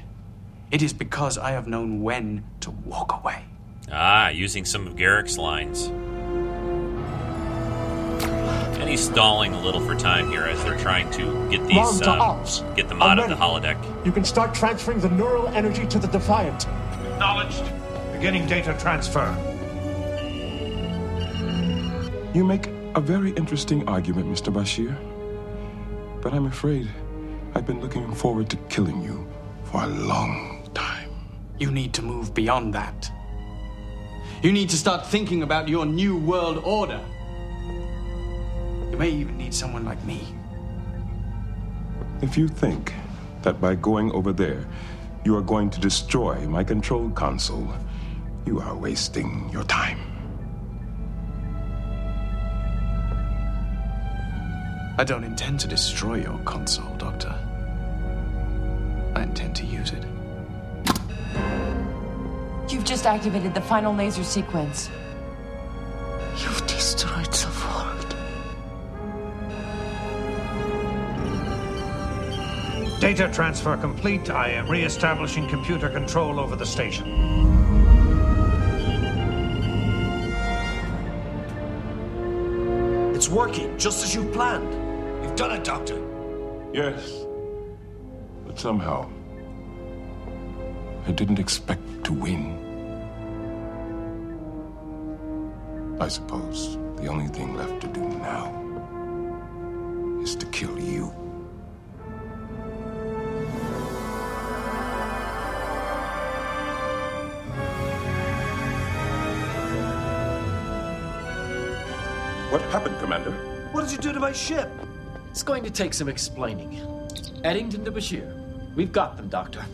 It is because I have known when to walk away. Ah, using some of Garak's lines. And stalling a little for time here as they're trying to get these Mom to uh, get them I'm out of the holodeck. You can start transferring the neural energy to the Defiant. Acknowledged. Beginning data transfer. You make a very interesting argument, Mr. Bashir. But I'm afraid I've been looking forward to killing you for a long time. You need to move beyond that. You need to start thinking about your new world order. You may even need someone like me. If you think that by going over there, you are going to destroy my control console, you are wasting your time. I don't intend to destroy your console, Doctor. I intend to use it. You've just activated the final laser sequence. You've destroyed the world. Data transfer complete. I am re-establishing computer control over the station. It's working, just as you planned. You've done it, Doctor. Yes. But somehow, I didn't expect to win. I suppose the only thing left to do now is to kill you. What happened, Commander? What did you do to my ship? It's going to take some explaining. Eddington to Bashir. We've got them, Doctor.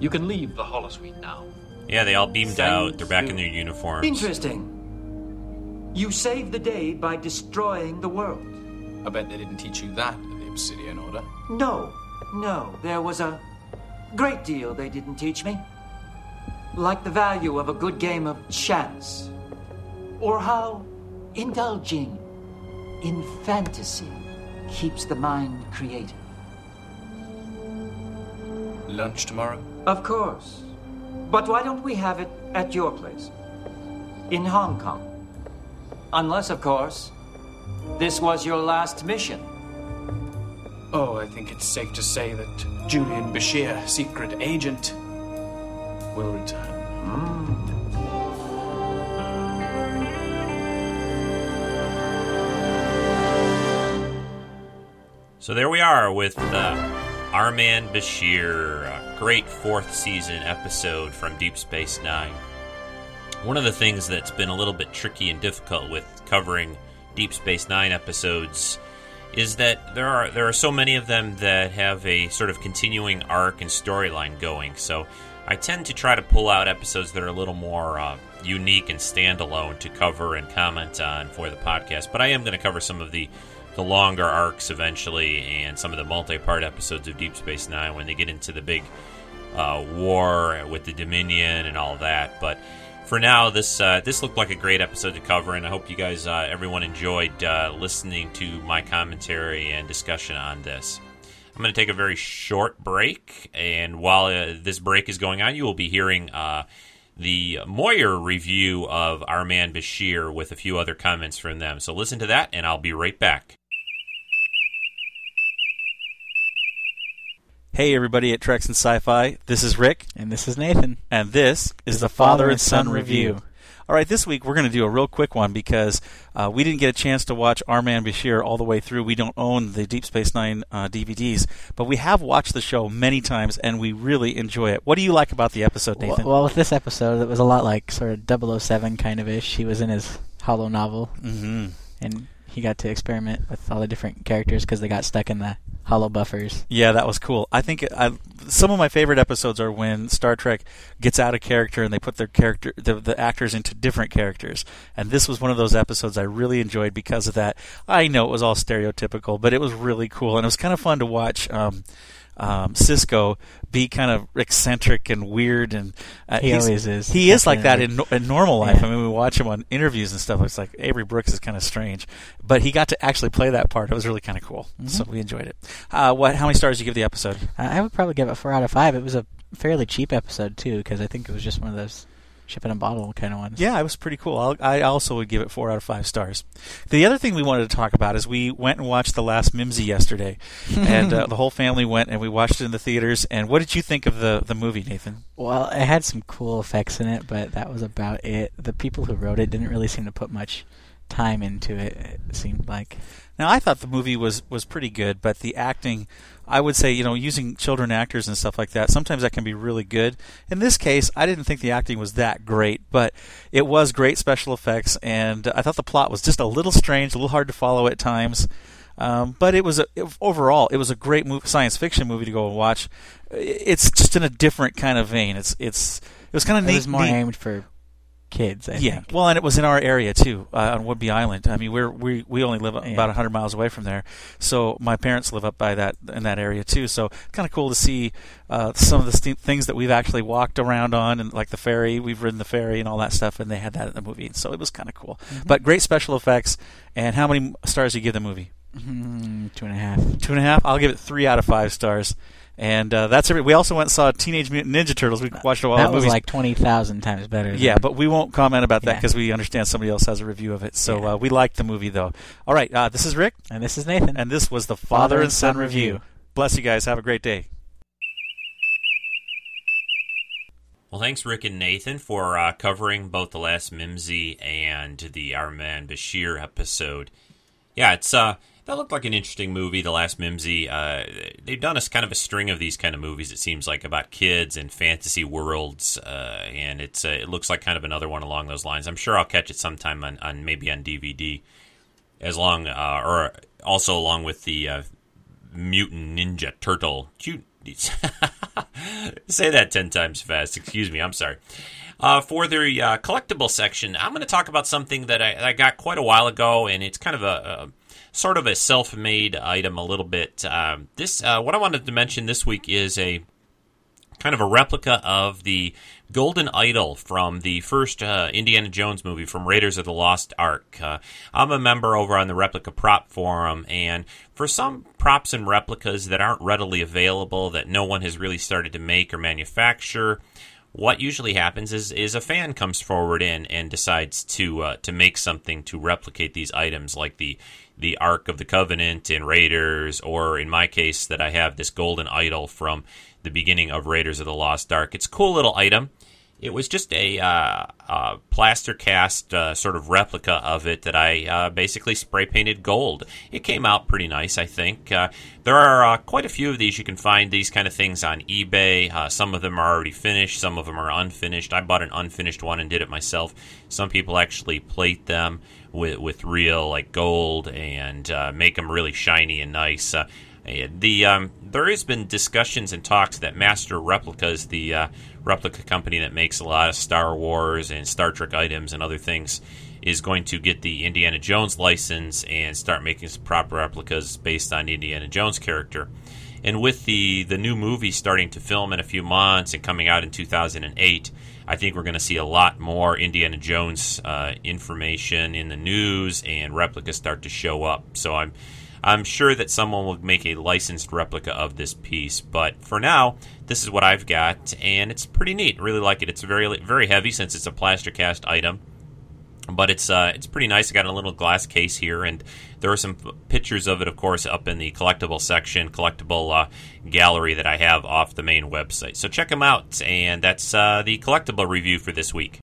You can leave the holosuite now. Yeah, they all beamed Thank out. They're back in their uniforms. Interesting. You saved the day by destroying the world. I bet they didn't teach you that in the Obsidian Order. No, no, there was a great deal they didn't teach me. Like the value of a good game of chance. Or how indulging in fantasy keeps the mind creative. Lunch tomorrow? Of course. But why don't we have it at your place? In Hong Kong. Unless, of course, this was your last mission. Oh, I think it's safe to say that Julian Bashir, secret agent, will return. Hmm. So there we are with uh, Our Man Bashir, great fourth season episode from Deep Space Nine. One of the things that's been a little bit tricky and difficult with covering Deep Space Nine episodes is that there are there are so many of them that have a sort of continuing arc and storyline going. So I tend to try to pull out episodes that are a little more uh, unique and standalone to cover and comment on for the podcast. But I am going to cover some of the the longer arcs eventually, and some of the multi-part episodes of Deep Space Nine when they get into the big uh, war with the Dominion and all that. But for now, this uh, this looked like a great episode to cover, and I hope you guys, uh, everyone, enjoyed uh, listening to my commentary and discussion on this. I'm going to take a very short break, and while uh, this break is going on, you will be hearing uh, the Moyer review of Our Man Bashir with a few other comments from them. So listen to that, and I'll be right back. Hey, everybody at Treks and Sci-Fi. This is Rick, and this is Nathan, and this is the Father and Son Review. All right, this week we're going to do a real quick one because uh, we didn't get a chance to watch Our Man Bashir all the way through. We don't own the Deep Space Nine uh, DVDs, but we have watched the show many times and we really enjoy it. What do you like about the episode, Nathan? Well, well with this episode, it was a lot like sort of 007 kind of ish. He was in his holonovel, mm-hmm. and he got to experiment with all the different characters because they got stuck in the hollow buffers. Yeah, that was cool. I think I, some of my favorite episodes are when Star Trek gets out of character and they put their character, the, the actors into different characters. And this was one of those episodes I really enjoyed because of that. I know it was all stereotypical, but it was really cool and it was kind of fun to watch. Um, um, Sisko be kind of eccentric and weird, and uh, he always is. He is like that in, in normal life. Yeah. I mean, we watch him on interviews and stuff. It's like Avery Brooks is kind of strange, but he got to actually play that part. It was really kind of cool. Mm-hmm. So we enjoyed it. Uh, what? How many stars do you give the episode? I would probably give it four out of five. It was a fairly cheap episode too, because I think it was just one of those ship in a bottle kind of ones. Yeah, it was pretty cool. I'll, i also would give it four out of five stars. The other thing we wanted to talk about is we went and watched the last Mimsy yesterday, and uh, the whole family went and we watched it in the theaters. And what did you think of the the movie, Nathan? Well, it had some cool effects in it, but that was about it. The people who wrote it didn't really seem to put much time into it. It seemed like. Now I thought the movie was was pretty good, but the acting, I would say, you know, using children actors and stuff like that, sometimes that can be really good. In this case, I didn't think the acting was that great, but it was great special effects, and I thought the plot was just a little strange, a little hard to follow at times. Um, but it was a, it, overall it was a great movie, science fiction movie to go and watch. It's just in a different kind of vein. It's it's it was kind of neat. it was more neat. aimed for kids. I yeah, think. well, and it was in our area too, uh, on Whidbey Island. I mean, we're we we only live yeah. about hundred miles away from there, so my parents live up by that in that area too. So it's kind of cool to see uh, some of the st- things that we've actually walked around on, and like the ferry, we've ridden the ferry and all that stuff, and they had that in the movie, so it was kind of cool. Mm-hmm. But great special effects. And how many stars do you give the movie? Mm, two and a half. Two and a half. I'll give it three out of five stars. And uh, that's every. We also went and saw Teenage Mutant Ninja Turtles. We watched a lot that of was movies. like twenty thousand times better. Yeah, but we won't comment about that Yeah. because we understand somebody else has a review of it. So Yeah. uh, we liked the movie, though. All right, uh, this is Rick, and this is Nathan, and this was the Father, and Son review. Bless you guys. Have a great day. Well, thanks, Rick and Nathan, for uh, covering both the last Mimsy and the Our Man Bashir episode. Yeah, it's uh, that looked like an interesting movie. The last Mimsy. Uh, they've done a kind of a string of these kind of movies. It seems like about kids and fantasy worlds, uh, and it's uh, it looks like kind of another one along those lines. I'm sure I'll catch it sometime on, on maybe on DVD, as long uh, or also along with the uh, Mutant Ninja Turtle. Cute. Say that 10 times fast. Excuse me. I'm sorry. Uh, for the uh, collectible section, I'm going to talk about something that I, I got quite a while ago, and it's kind of a sort of a self-made item a little bit. Um, this, uh, what I wanted to mention this week is a kind of a replica of the Golden Idol from the first uh, Indiana Jones movie from Raiders of the Lost Ark. Uh, I'm a member over on the Replica Prop Forum, and for some props and replicas that aren't readily available, that no one has really started to make or manufacture, what usually happens is is a fan comes forward in and decides to uh, to make something to replicate these items, like the the Ark of the Covenant in Raiders, or in my case, that I have this golden idol from the beginning of Raiders of the Lost Ark. It's a cool little item. It was just a, uh, uh, plaster cast uh, sort of replica of it that I uh, basically spray painted gold. It came out pretty nice, I think. Uh, there are uh, quite a few of these. You can find these kind of things on eBay. some of them are already finished, some of them are unfinished. I bought an unfinished one and did it myself. Some people actually plate them with, with real like gold and make them really shiny and nice. The um, there has been discussions and talks that Master Replicas, the replica company that makes a lot of Star Wars and Star Trek items and other things, is going to get the Indiana Jones license and start making some proper replicas based on Indiana Jones character. And with the the new movie starting to film in a few months and coming out in 2008, I think we're going to see a lot more Indiana Jones uh, information in the news and replicas start to show up. So I'm I'm sure that someone will make a licensed replica of this piece, but for now, this is what I've got, and it's pretty neat. Really like it. It's very very heavy since it's a plaster cast item, but it's uh, it's pretty nice. I got a little glass case here, and there are some pictures of it, of course, up in the collectible section, collectible uh, gallery that I have off the main website. So check them out, and that's uh, the collectible review for this week.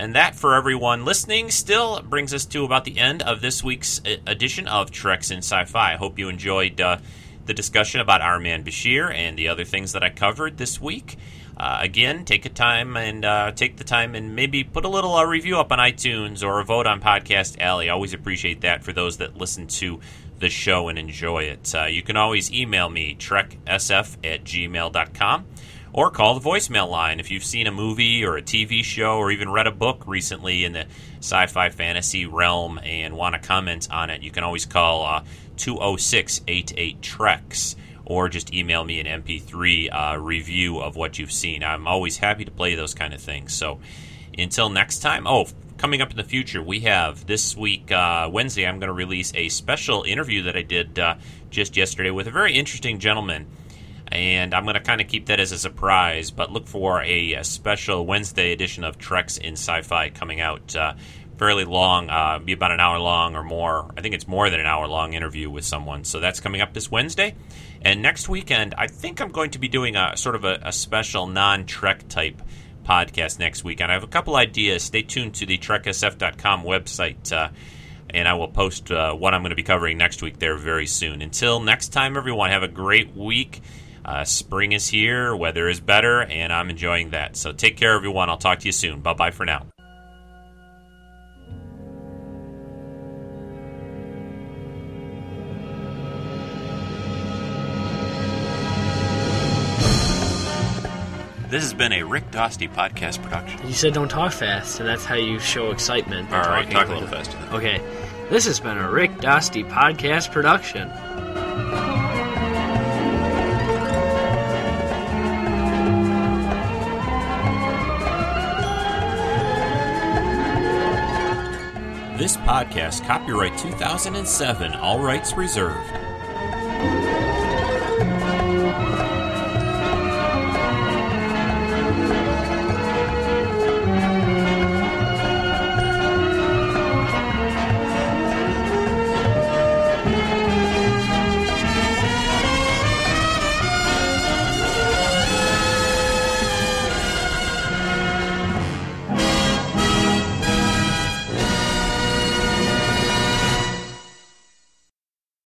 And that, for everyone listening, still brings us to about the end of this week's edition of Treks in Sci Fi. I hope you enjoyed uh, the discussion about Our Man Bashir and the other things that I covered this week. Uh, again, take a time and uh, take the time and maybe put a little uh, review up on iTunes or a vote on Podcast Alley. Always appreciate that for those that listen to the show and enjoy it. Uh, you can always email me, treksf at gmail.com or call the voicemail line if you've seen a movie or a TV show or even read a book recently in the sci fi fantasy realm and want to comment on it. You can always call uh, 206 88 Treks or just email me an MP3 uh, review of what you've seen. I'm always happy to play those kind of things. So until next time, oh, coming up in the future, we have this week, uh, Wednesday, I'm going to release a special interview that I did uh, just yesterday with a very interesting gentleman and I'm going to kind of keep that as a surprise. But look for a, a special Wednesday edition of Treks in Sci-Fi coming out. Uh, fairly long, uh, be about an hour long or more. I think it's more than an hour long interview with someone. So that's coming up this Wednesday. And next weekend, I think I'm going to be doing a sort of a, a special non Trek type podcast next weekend. I have a couple ideas. Stay tuned to the TrekSF.com website. Uh, and I will post uh, what I'm going to be covering next week there very soon. Until next time, everyone, have a great week. Uh, spring is here, weather is better, and I'm enjoying that. So take care, everyone. I'll talk to you soon. Bye bye for now. This has been a Rick Dosty podcast production. You said don't talk fast, and that's how you show excitement. All right, talk a little faster. Okay. This has been a Rick Dosty podcast production. This podcast, copyright 2007, all rights reserved.